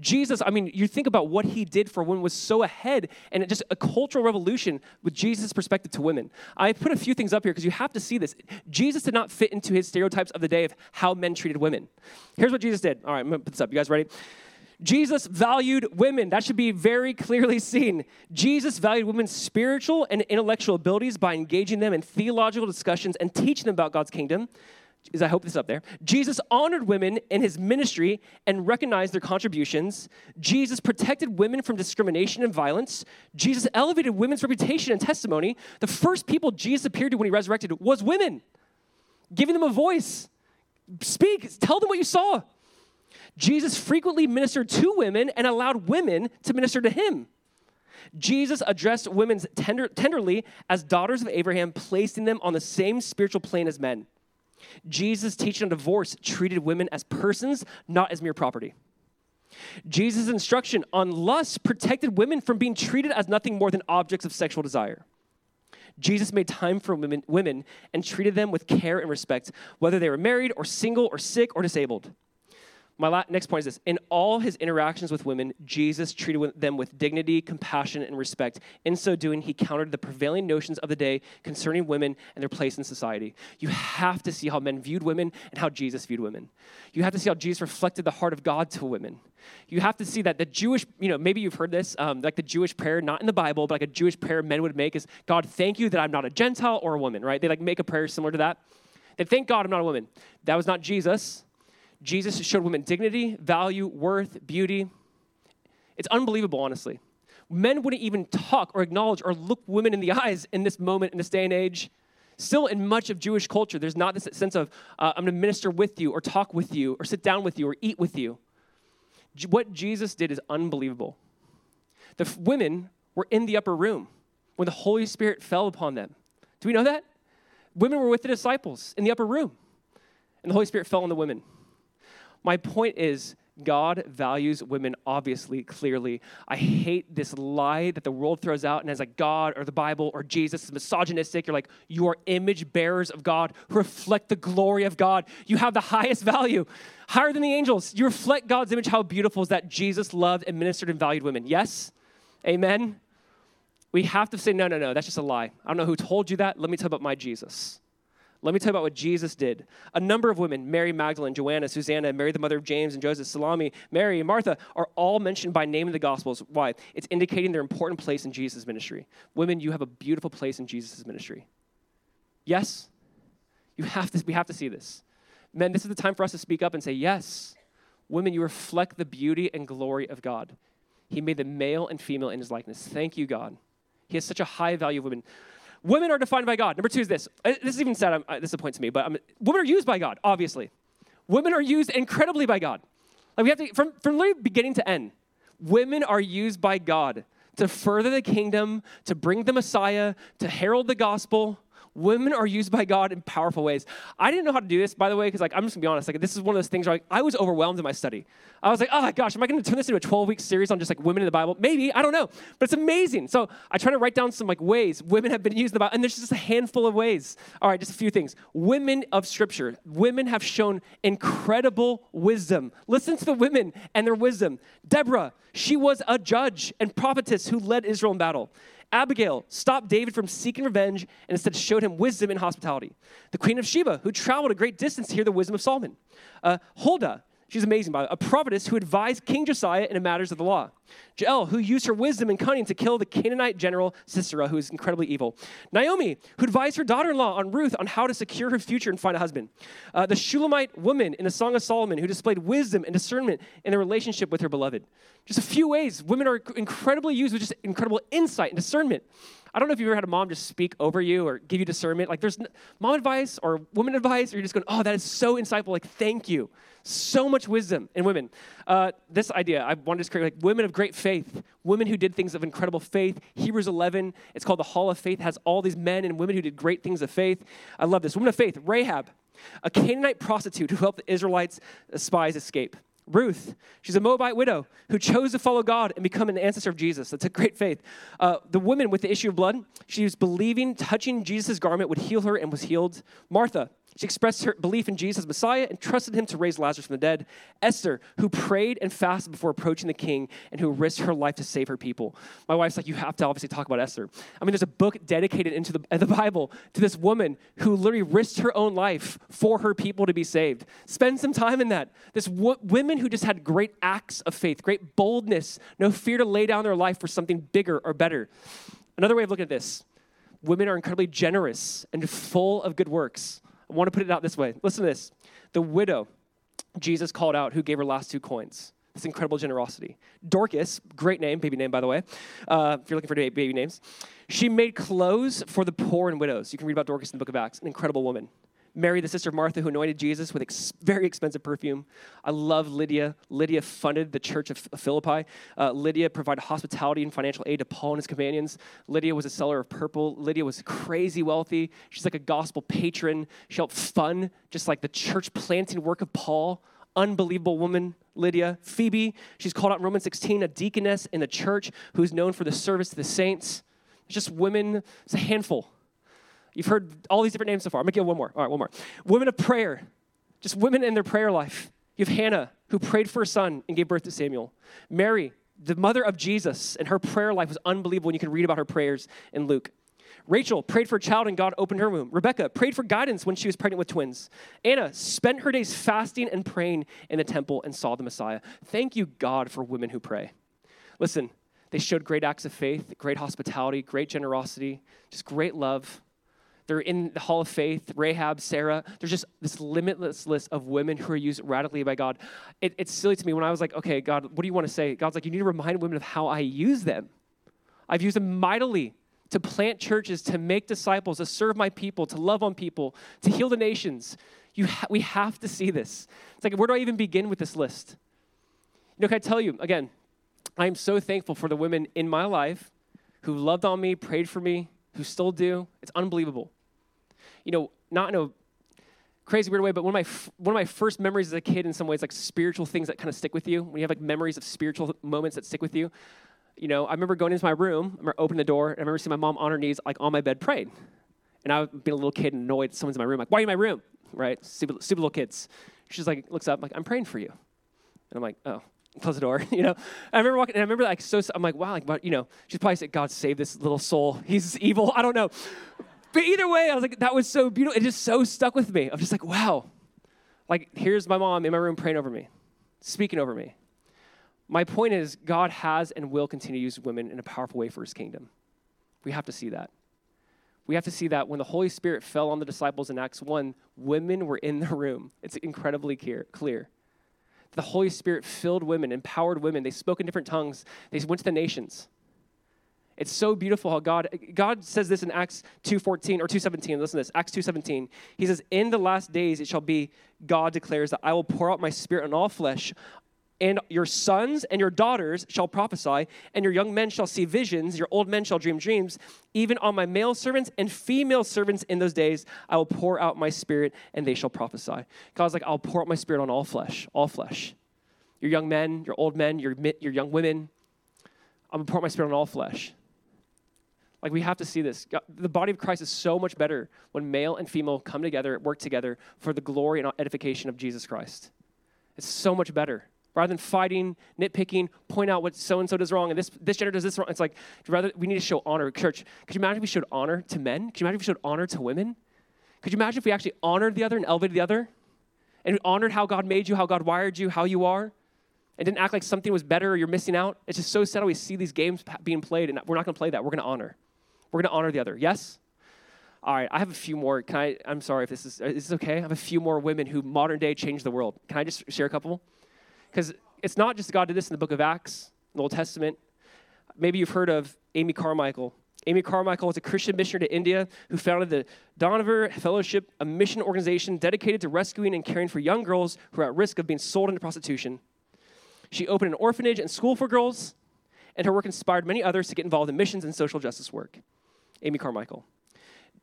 Jesus, I mean, you think about what he did for women was so ahead and it just a cultural revolution with Jesus' perspective to women. I put a few things up here because you have to see this. Jesus did not fit into his stereotypes of the day of how men treated women. Here's what Jesus did. All right, I'm gonna put this up. You guys ready? Jesus valued women. That should be very clearly seen. Jesus valued women's spiritual and intellectual abilities by engaging them in theological discussions and teaching them about God's kingdom is I hope this is up there. Jesus honored women in his ministry and recognized their contributions. Jesus protected women from discrimination and violence. Jesus elevated women's reputation and testimony. The first people Jesus appeared to when he resurrected was women, giving them a voice. Speak, tell them what you saw. Jesus frequently ministered to women and allowed women to minister to him. Jesus addressed women tender, tenderly as daughters of Abraham, placing them on the same spiritual plane as men. Jesus' teaching on divorce treated women as persons, not as mere property. Jesus' instruction on lust protected women from being treated as nothing more than objects of sexual desire. Jesus made time for women, women and treated them with care and respect, whether they were married or single or sick or disabled. My la- next point is this In all his interactions with women, Jesus treated them with dignity, compassion, and respect. In so doing, he countered the prevailing notions of the day concerning women and their place in society. You have to see how men viewed women and how Jesus viewed women. You have to see how Jesus reflected the heart of God to women. You have to see that the Jewish, you know, maybe you've heard this, um, like the Jewish prayer, not in the Bible, but like a Jewish prayer men would make is, God, thank you that I'm not a Gentile or a woman, right? They like make a prayer similar to that. They thank God I'm not a woman. That was not Jesus. Jesus showed women dignity, value, worth, beauty. It's unbelievable, honestly. Men wouldn't even talk or acknowledge or look women in the eyes in this moment, in this day and age. Still, in much of Jewish culture, there's not this sense of, uh, I'm going to minister with you, or talk with you, or sit down with you, or eat with you. What Jesus did is unbelievable. The f- women were in the upper room when the Holy Spirit fell upon them. Do we know that? Women were with the disciples in the upper room, and the Holy Spirit fell on the women. My point is, God values women obviously, clearly. I hate this lie that the world throws out and as like God or the Bible or Jesus is misogynistic. You're like, you are image bearers of God reflect the glory of God. You have the highest value, higher than the angels. You reflect God's image. How beautiful is that Jesus loved and ministered and valued women? Yes? Amen? We have to say, no, no, no, that's just a lie. I don't know who told you that. Let me tell you about my Jesus. Let me tell you about what Jesus did. A number of women, Mary Magdalene, Joanna, Susanna, Mary, the mother of James and Joseph, Salome, Mary, and Martha, are all mentioned by name in the Gospels. Why? It's indicating their important place in Jesus' ministry. Women, you have a beautiful place in Jesus' ministry. Yes? You have to, we have to see this. Men, this is the time for us to speak up and say, yes. Women, you reflect the beauty and glory of God. He made the male and female in his likeness. Thank you, God. He has such a high value of women. Women are defined by God. Number two is this. Uh, this is even sad. um, uh, this is a point to me, but um, women are used by God, obviously. Women are used incredibly by God. Like we have to, from, from literally beginning to end, women are used by God to further the kingdom, to bring the Messiah, to herald the gospel, women are used by God in powerful ways. I didn't know how to do this, by the way, because like I'm just gonna be honest. Like this is one of those things where like, I was overwhelmed in my study. I was like, oh my gosh, am I gonna turn this into a 12 week series on just like women in the Bible? Maybe I don't know, but it's amazing. So I try to write down some like ways women have been used in the Bible, and there's just a handful of ways. All right, just a few things. Women of Scripture, women have shown incredible wisdom. Listen to the women and their wisdom. Deborah, she was a judge and prophetess who led Israel in battle. Abigail stopped David from seeking revenge and instead showed him wisdom and hospitality. The queen of Sheba, who traveled a great distance to hear the wisdom of Solomon. Uh, Huldah, she's amazing, by the way. a prophetess who advised King Josiah in matters of the law. Jael, who used her wisdom and cunning to kill the Canaanite general Sisera, who is incredibly evil. Naomi, who advised her daughter in law on Ruth on how to secure her future and find a husband. Uh, the Shulamite woman in the Song of Solomon, who displayed wisdom and discernment in the relationship with her beloved. Just a few ways women are incredibly used with just incredible insight and discernment. I don't know if you've ever had a mom just speak over you or give you discernment. Like there's mom advice or woman advice, or you're just going, oh, that is so insightful. Like, thank you. So much wisdom in women. Uh, this idea, I wanted to create like women of great faith, women who did things of incredible faith. Hebrews 11, it's called the Hall of Faith, has all these men and women who did great things of faith. I love this. Woman of faith, Rahab, a Canaanite prostitute who helped the Israelites' spies escape. Ruth, she's a Moabite widow who chose to follow God and become an ancestor of Jesus. That's a great faith. Uh, the woman with the issue of blood, she was believing touching Jesus' garment would heal her and was healed. Martha, she expressed her belief in Jesus as Messiah and trusted him to raise Lazarus from the dead. Esther, who prayed and fasted before approaching the king and who risked her life to save her people. My wife's like, you have to obviously talk about Esther. I mean, there's a book dedicated into the, the Bible to this woman who literally risked her own life for her people to be saved. Spend some time in that. This women who just had great acts of faith, great boldness, no fear to lay down their life for something bigger or better. Another way of looking at this women are incredibly generous and full of good works. I want to put it out this way. Listen to this. The widow Jesus called out who gave her last two coins. This incredible generosity. Dorcas, great name, baby name, by the way, uh, if you're looking for baby names. She made clothes for the poor and widows. You can read about Dorcas in the book of Acts, an incredible woman. Mary, the sister of Martha, who anointed Jesus with ex- very expensive perfume. I love Lydia. Lydia funded the church of Philippi. Uh, Lydia provided hospitality and financial aid to Paul and his companions. Lydia was a seller of purple. Lydia was crazy wealthy. She's like a gospel patron. She helped fund just like the church planting work of Paul. Unbelievable woman, Lydia. Phoebe, she's called out in Romans 16, a deaconess in the church who's known for the service to the saints. It's just women, it's a handful. You've heard all these different names so far. I'm gonna give one more. All right, one more. Women of prayer, just women in their prayer life. You have Hannah, who prayed for a son and gave birth to Samuel. Mary, the mother of Jesus, and her prayer life was unbelievable. And you can read about her prayers in Luke. Rachel prayed for a child and God opened her womb. Rebecca prayed for guidance when she was pregnant with twins. Anna spent her days fasting and praying in the temple and saw the Messiah. Thank you, God, for women who pray. Listen, they showed great acts of faith, great hospitality, great generosity, just great love. They're in the Hall of Faith, Rahab, Sarah. There's just this limitless list of women who are used radically by God. It, it's silly to me when I was like, okay, God, what do you want to say? God's like, you need to remind women of how I use them. I've used them mightily to plant churches, to make disciples, to serve my people, to love on people, to heal the nations. You ha- we have to see this. It's like, where do I even begin with this list? You know, can I tell you, again, I am so thankful for the women in my life who loved on me, prayed for me, who still do. It's unbelievable you know, not in a crazy weird way, but one of my f- one of my first memories as a kid, in some ways, like spiritual things that kind of stick with you. When you have like memories of spiritual moments that stick with you, you know, I remember going into my room, I remember opening the door, and I remember seeing my mom on her knees, like on my bed, praying. And I was being a little kid annoyed someone's in my room, like, why are you in my room? Right? Stupid little kids. She's like, looks up, like, I'm praying for you. And I'm like, oh, close the door, you know. I remember walking, and I remember like so. I'm like, wow, like, you know, she's probably said, God save this little soul. He's evil. I don't know, but either way, I was like, that was so beautiful. It just so stuck with me. I'm just like, wow. Like, here's my mom in my room praying over me, speaking over me. My point is, God has and will continue to use women in a powerful way for his kingdom. We have to see that. We have to see that when the Holy Spirit fell on the disciples in Acts 1, women were in the room. It's incredibly clear. The Holy Spirit filled women, empowered women. They spoke in different tongues. They went to the nations. It's so beautiful how God God says this in Acts 2:14 or 2:17. Listen to this. Acts 2:17. He says, "In the last days it shall be God declares that I will pour out my spirit on all flesh, and your sons and your daughters shall prophesy, and your young men shall see visions, your old men shall dream dreams. Even on my male servants and female servants in those days, I will pour out my spirit, and they shall prophesy. God's like, I'll pour out my spirit on all flesh, all flesh. Your young men, your old men, your, your young women. I'm gonna pour out my spirit on all flesh. Like, we have to see this. The body of Christ is so much better when male and female come together, work together for the glory and edification of Jesus Christ. It's so much better. Rather than fighting, nitpicking, point out what so and so does wrong and this, this gender does this wrong, it's like, rather, we need to show honor. Church, could you imagine if we showed honor to men? Could you imagine if we showed honor to women? Could you imagine if we actually honored the other and elevated the other? And honored how God made you, how God wired you, how you are? and didn't act like something was better or you're missing out. It's just so sad we see these games being played, and we're not going to play that. We're going to honor. We're going to honor the other. Yes? All right, I have a few more. Can I? I'm sorry if this is, is this okay? I have a few more women who modern day changed the world. Can I just share a couple? Because it's not just God did this in the book of Acts, the Old Testament. Maybe you've heard of Amy Carmichael. Amy Carmichael was a Christian missionary to India who founded the Dohnavur Fellowship, a mission organization dedicated to rescuing and caring for young girls who are at risk of being sold into prostitution. She opened an orphanage and school for girls, and her work inspired many others to get involved in missions and social justice work. Amy Carmichael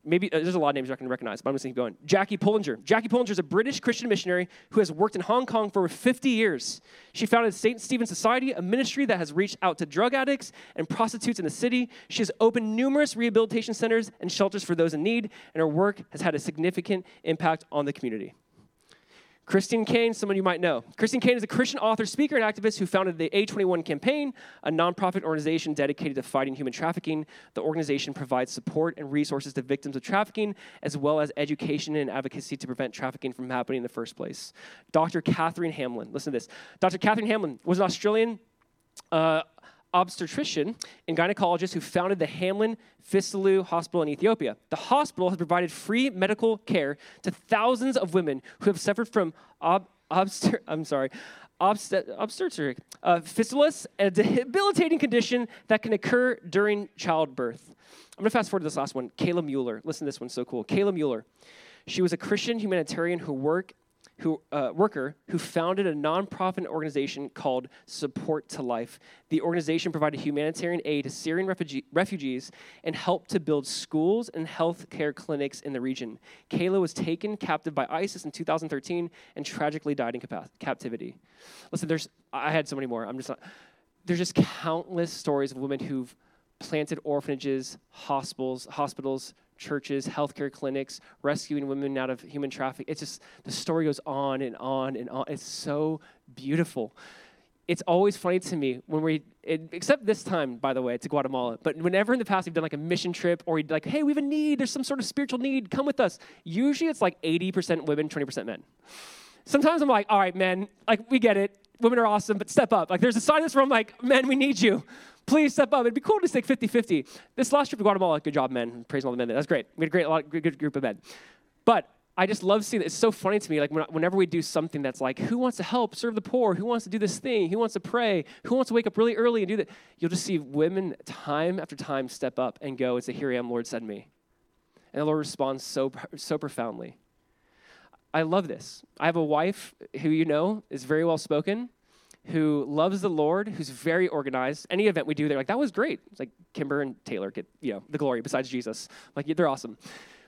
maybe uh, there's a lot of names going to recognize, but I'm just going to keep going. Jackie Pullinger. Jackie Pullinger is a British Christian missionary who has worked in Hong Kong for over 50 years. She founded St. Stephen's Society, a ministry that has reached out to drug addicts and prostitutes in the city. She has opened numerous rehabilitation centers and shelters for those in need, and her work has had a significant impact on the community. Christine Caine, someone you might know. Christine Caine is a Christian author, speaker, and activist who founded the A21 Campaign, a nonprofit organization dedicated to fighting human trafficking. The organization provides support and resources to victims of trafficking, as well as education and advocacy to prevent trafficking from happening in the first place. Dr. Catherine Hamlin, listen to this. Dr. Catherine Hamlin was an Australian uh, obstetrician and gynecologist who founded the Hamlin Fistula Hospital in Ethiopia. The hospital has provided free medical care to thousands of women who have suffered from ob- obster- I'm sorry, obstet- obstetric uh, fistulas, a debilitating condition that can occur during childbirth. I'm going to fast forward to this last one. Kayla Mueller. Listen to this one, so cool. Kayla Mueller. She was a Christian humanitarian who worked who, uh, worker who founded a nonprofit organization called Support to Life. The organization provided humanitarian aid to Syrian refugee, refugees and helped to build schools and health care clinics in the region. Kayla was taken captive by ISIS in 2013 and tragically died in captivity. Listen, there's I had so many more. I'm just not. There's just countless stories of women who've planted orphanages, hospitals, hospitals, churches, healthcare clinics, rescuing women out of human trafficking. It's just, the story goes on and on and on. It's so beautiful. It's always funny to me when we, it, except this time, by the way, to Guatemala, but whenever in the past we've done like a mission trip or we'd like, hey, we have a need, there's some sort of spiritual need, come with us. Usually it's like 80% women, 20% men. Sometimes I'm like, all right, men, like we get it. Women are awesome, but step up. Like there's a sign in this room like, men, we need you please step up. It'd be cool to take 50 50. This last trip to Guatemala, good job, men. Praise all the men. That's great. We had a great, lot, good group of men. But I just love seeing it. It's so funny to me. Like whenever we do something that's like, who wants to help serve the poor? Who wants to do this thing? Who wants to pray? Who wants to wake up really early and do that? You'll just see women time after time step up and go and say, "Here I am, Lord, send me." And the Lord responds so so profoundly. I love this. I have a wife who you know is very well spoken who loves the Lord, who's very organized. Any event we do, they're like, that was great. It's like Kimber and Taylor get, you know, the glory besides Jesus. Like, they're awesome.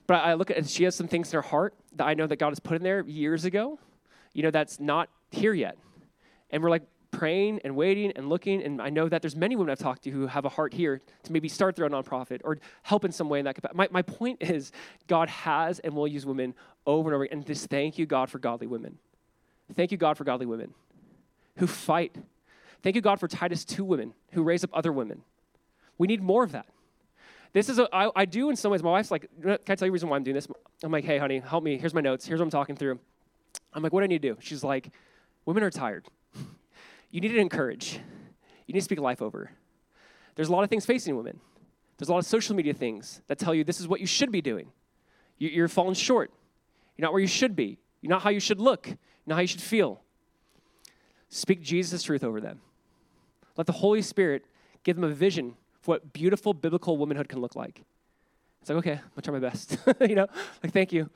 But I look at and she has some things in her heart that I know that God has put in there years ago, you know, that's not here yet. And we're like praying and waiting and looking. And I know that there's many women I've talked to who have a heart here to maybe start their own nonprofit or help in some way in that capacity. My, my point is, God has and will use women over and over. again. And just thank you, God, for godly women. Thank you, God, for godly women who fight. Thank you, God, for Titus 2 women who raise up other women. We need more of that. This is, a, I, I do in some ways. My wife's like, can I tell you the reason why I'm doing this? I'm like, hey, honey, help me. Here's my notes. Here's what I'm talking through. I'm like, what do I need to do? She's like, women are tired. You need to encourage. You need to speak life over. There's a lot of things facing women. There's a lot of social media things that tell you this is what you should be doing. You're falling short. You're not where you should be. You're not how you should look. You're not how you should feel. Speak Jesus' truth over them. Let the Holy Spirit give them a vision for what beautiful biblical womanhood can look like. It's like, okay, I'm gonna try my best. you know, like, thank you.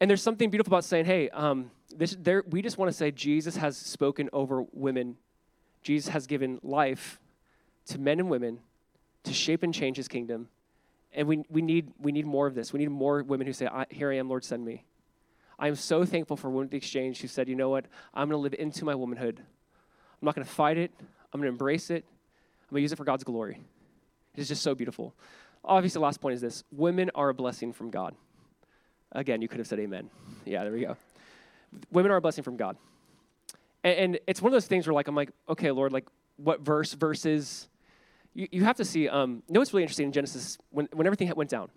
And there's something beautiful about saying, hey, um, this, there, we just want to say Jesus has spoken over women. Jesus has given life to men and women to shape and change his kingdom. And we, we, need, we need more of this. We need more women who say, Here I am, Lord, send me. I am so thankful for Women Exchange who said, you know what, I'm going to live into my womanhood. I'm not going to fight it. I'm going to embrace it. I'm going to use it for God's glory. It is just so beautiful. Obviously, the last point is this women are a blessing from God. Again, you could have said amen. Yeah, there we go. Women are a blessing from God. And, and it's one of those things where, like, I'm like, okay, Lord, like, what verse, verses? You, you have to see, um, you know what's really interesting in Genesis? When, when everything went down,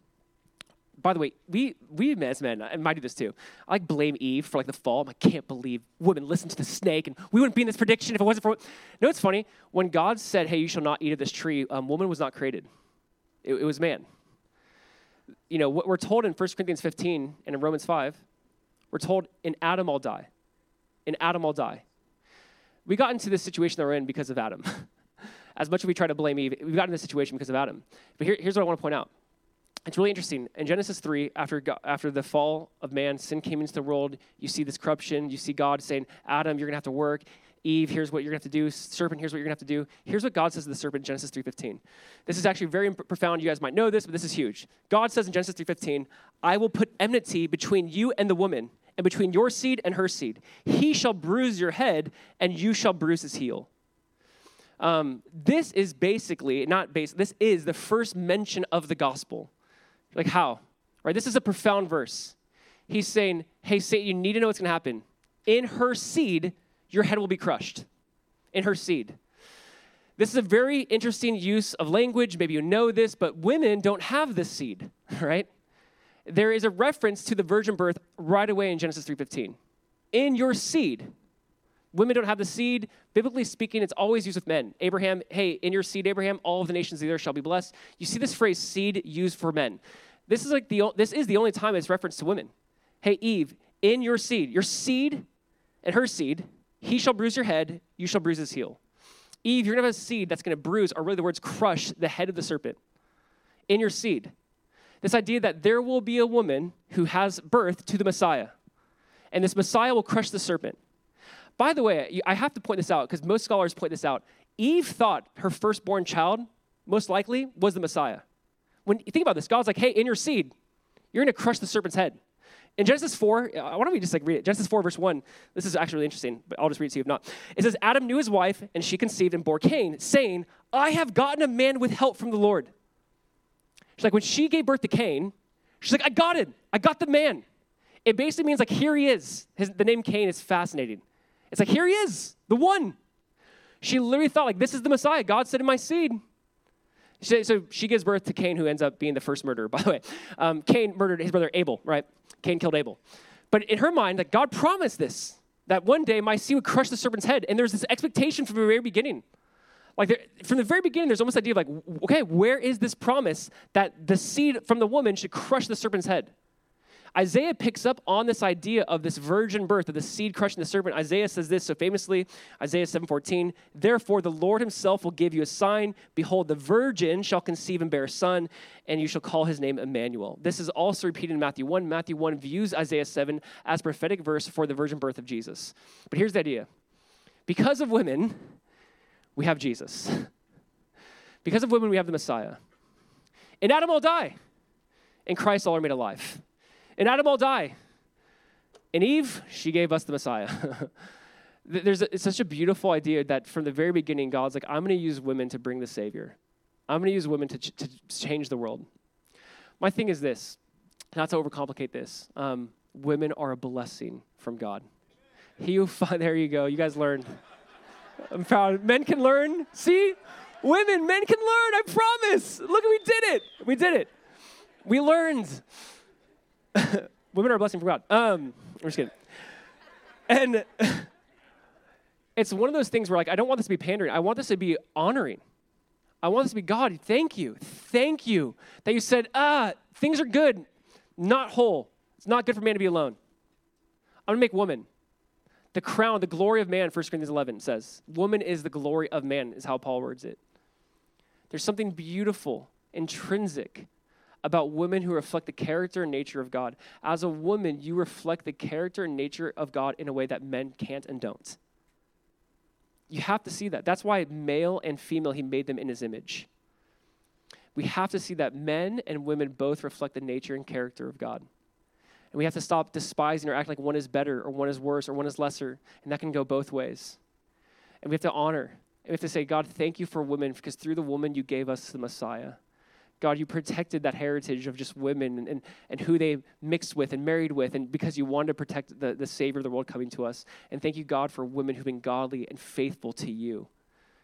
by the way, we we as men, and I do this too. I like blame Eve for like the fall. I'm like, can't believe women listen to the snake, and we wouldn't be in this prediction if it wasn't for. No, it's funny. When God said, "Hey, you shall not eat of this tree," um, woman was not created. It, it was man. You know what we're told in 1 Corinthians 15 and in Romans 5, we're told in Adam I'll die. In Adam I'll die. We got into this situation that we're in because of Adam. as much as we try to blame Eve, we got in this situation because of Adam. But here, here's what I want to point out it's really interesting. In Genesis 3, after, God, after the fall of man, sin came into the world, you see this corruption. You see God saying, Adam, you're going to have to work. Eve, here's what you're going to have to do. Serpent, here's what you're going to have to do. Here's what God says to the serpent in Genesis 3.15. This is actually very profound. You guys might know this, but this is huge. God says in Genesis 3.15, I will put enmity between you and the woman, and between your seed and her seed. He shall bruise your head, and you shall bruise his heel. Um, this is basically, not base, this is the first mention of the gospel. Like how? Right? This is a profound verse. He's saying, hey, Satan, you need to know what's going to happen. In her seed, your head will be crushed. In her seed. This is a very interesting use of language. Maybe you know this, but women don't have this seed, right? There is a reference to the virgin birth right away in Genesis 3:15. In your seed. Women don't have the seed. Biblically speaking, it's always used with men. Abraham, hey, in your seed, Abraham, all of the nations of the earth shall be blessed. You see this phrase seed used for men. This is like the this is the only time it's referenced to women. Hey Eve, in your seed, your seed and her seed, he shall bruise your head, you shall bruise his heel. Eve, you're gonna have a seed that's gonna bruise, or really the words crush the head of the serpent. In your seed. This idea that there will be a woman who has birth to the Messiah. And this Messiah will crush the serpent. By the way, I have to point this out because most scholars point this out. Eve thought her firstborn child, most likely, was the Messiah when you think about this, God's like, hey, in your seed, you're going to crush the serpent's head. In Genesis 4, uh, why don't we just like read it? Genesis 4, verse 1. This is actually really interesting, but I'll just read it to you if not. It says, Adam knew his wife, and she conceived and bore Cain, saying, I have gotten a man with help from the Lord. She's like, when she gave birth to Cain, she's like, I got it. I got the man. It basically means like, here he is. His, the name Cain is fascinating. It's like, here he is, the one. She literally thought, like, this is the Messiah. God said in my seed. So she gives birth to Cain, who ends up being the first murderer, by the way. Um, Cain murdered his brother Abel, right? Cain killed Abel. But in her mind, that God promised this, that one day my seed would crush the serpent's head. And there's this expectation from the very beginning. Like there, from the very beginning, there's almost idea of like, okay, where is this promise that the seed from the woman should crush the serpent's head? Isaiah picks up on this idea of this virgin birth, of the seed crushing the serpent. Isaiah says this so famously, Isaiah 7:14, "Therefore the Lord himself will give you a sign, behold the virgin shall conceive and bear a son, and you shall call his name Emmanuel." This is also repeated in Matthew 1. Matthew 1 views Isaiah 7 as prophetic verse for the virgin birth of Jesus. But here's the idea. Because of women, we have Jesus. Because of women, we have the Messiah. In Adam will die. In Christ all are made alive. And Adam will die. And Eve, she gave us the Messiah. There's a, it's such a beautiful idea that from the very beginning, God's like, I'm going to use women to bring the Savior. I'm going to use women to, ch- to change the world. My thing is this, not to overcomplicate this. Um, women are a blessing from God. He who find, there you go. You guys learned. I'm proud. Men can learn. See? Women, men can learn. I promise. Look, we did it. We did it. We learned. Women are a blessing from God. Um, I'm just kidding. And it's one of those things where like I don't want this to be pandering. I want this to be honoring. I want this to be God. Thank you, thank you that you said, ah, things are good, not whole. It's not good for man to be alone. I'm gonna make woman the crown, the glory of man. 1 Corinthians 11 says, "Woman is the glory of man," is how Paul words it. There's something beautiful, intrinsic about women who reflect the character and nature of God. As a woman, you reflect the character and nature of God in a way that men can't and don't. You have to see that. That's why male and female, he made them in his image. We have to see that men and women both reflect the nature and character of God. And we have to stop despising or acting like one is better or one is worse or one is lesser. And that can go both ways. And we have to honor. And we have to say, God, thank you for women because through the woman you gave us the Messiah. God, you protected that heritage of just women and, and, and who they mixed with and married with, and because you wanted to protect the, the Savior of the world coming to us. And thank you, God, for women who've been godly and faithful to you.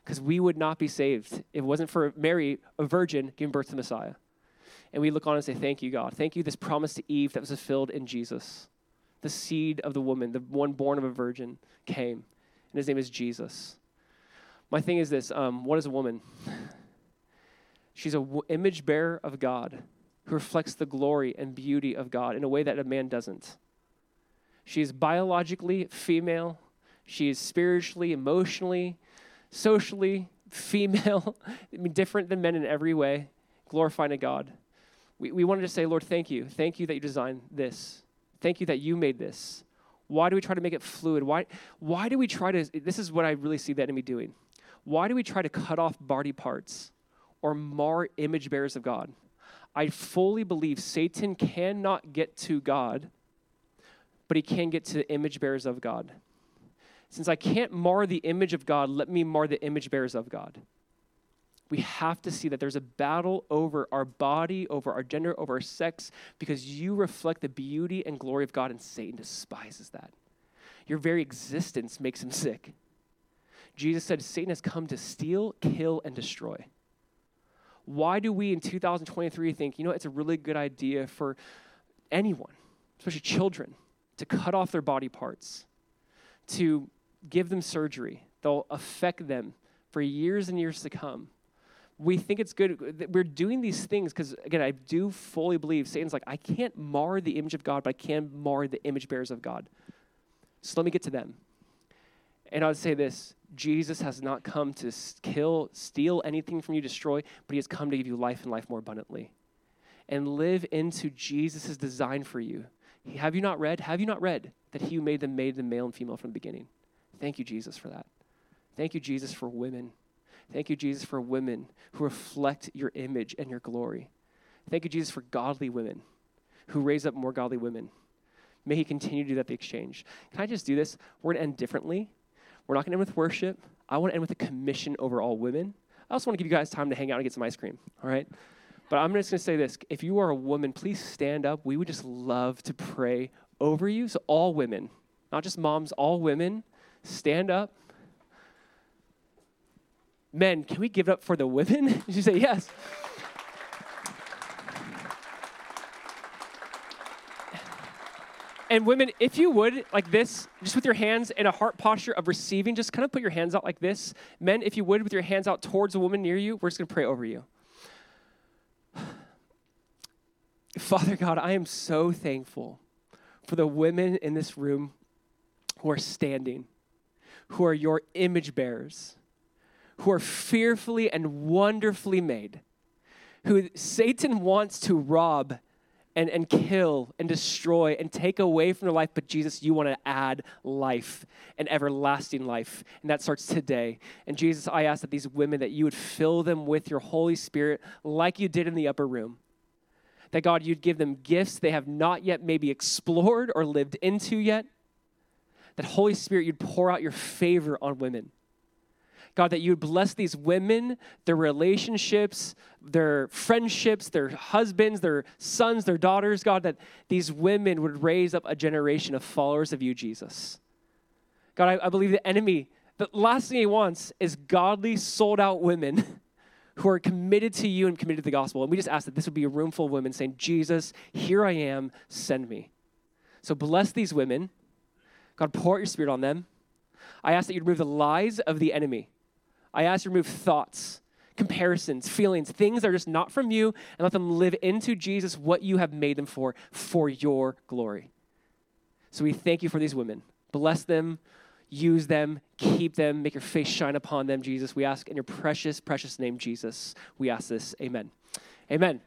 Because we would not be saved if it wasn't for Mary, a virgin, giving birth to Messiah. And we look on and say, Thank you, God. Thank you, this promise to Eve that was fulfilled in Jesus. The seed of the woman, the one born of a virgin, came. And his name is Jesus. My thing is this um, what is a woman? She's an w- image bearer of God who reflects the glory and beauty of God in a way that a man doesn't. She is biologically female, she is spiritually, emotionally, socially female, I mean, different than men in every way, glorifying God. We, we wanted to say, Lord, thank you. Thank you that you designed this. Thank you that you made this. Why do we try to make it fluid? Why, why do we try to, this is what I really see the enemy doing. Why do we try to cut off body parts or mar image bearers of God? I fully believe Satan cannot get to God, but he can get to the image bearers of God. Since I can't mar the image of God, let me mar the image bearers of God. We have to see that there's a battle over our body, over our gender, over our sex, because you reflect the beauty and glory of God, and Satan despises that. Your very existence makes him sick. Jesus said, Satan has come to steal, kill, and destroy. Why do we in 2023 think, you know, it's a really good idea for anyone, especially children, to cut off their body parts, to give them surgery. They'll affect them for years and years to come. We think it's good. We're doing these things because, again, I do fully believe Satan's like, I can't mar the image of God, but I can mar the image bearers of God. So let me get to them. And I would say this Jesus has not come to kill, steal anything from you, destroy, but he has come to give you life and life more abundantly. And live into Jesus' design for you. Have you not read? Have you not read that he who made them made them male and female from the beginning? Thank you, Jesus, for that. Thank you, Jesus, for women. Thank you, Jesus, for women who reflect your image and your glory. Thank you, Jesus, for godly women who raise up more godly women. May He continue to do that the exchange. Can I just do this? We're going to end differently. We're not going to end with worship. I want to end with a commission over all women. I also want to give you guys time to hang out and get some ice cream, all right? But I'm just going to say this. If you are a woman, please stand up. We would just love to pray over you. So, all women, not just moms, all women, stand up. Men, can we give it up for the women? you say yes. And women, if you would, like this, just with your hands in a heart posture of receiving, just kind of put your hands out like this. Men, if you would, with your hands out towards a woman near you, we're just going to pray over you. Father God, I am so thankful for the women in this room who are standing who are your image bearers, who are fearfully and wonderfully made, who Satan wants to rob and, and kill and destroy and take away from their life, but Jesus, you want to add life and everlasting life. And that starts today. And Jesus, I ask that these women, that you would fill them with your Holy Spirit like you did in the upper room. That God, you'd give them gifts they have not yet maybe explored or lived into yet that Holy Spirit, you'd pour out your favor on women. God, that you would bless these women, their relationships, their friendships, their husbands, their sons, their daughters. God, that these women would raise up a generation of followers of you, Jesus. God, I, I believe the enemy, the last thing he wants is godly, sold out women who are committed to you and committed to the gospel. And we just ask that this would be a room full of women saying, Jesus, here I am, send me. So bless these women. God, pour out your spirit on them. I ask that you remove the lies of the enemy. I ask you to remove thoughts, comparisons, feelings, things that are just not from you, and let them live into Jesus what you have made them for, for your glory. So we thank you for these women. Bless them, use them, keep them, make your face shine upon them, Jesus. We ask in your precious, precious name, Jesus. We ask this. Amen. Amen.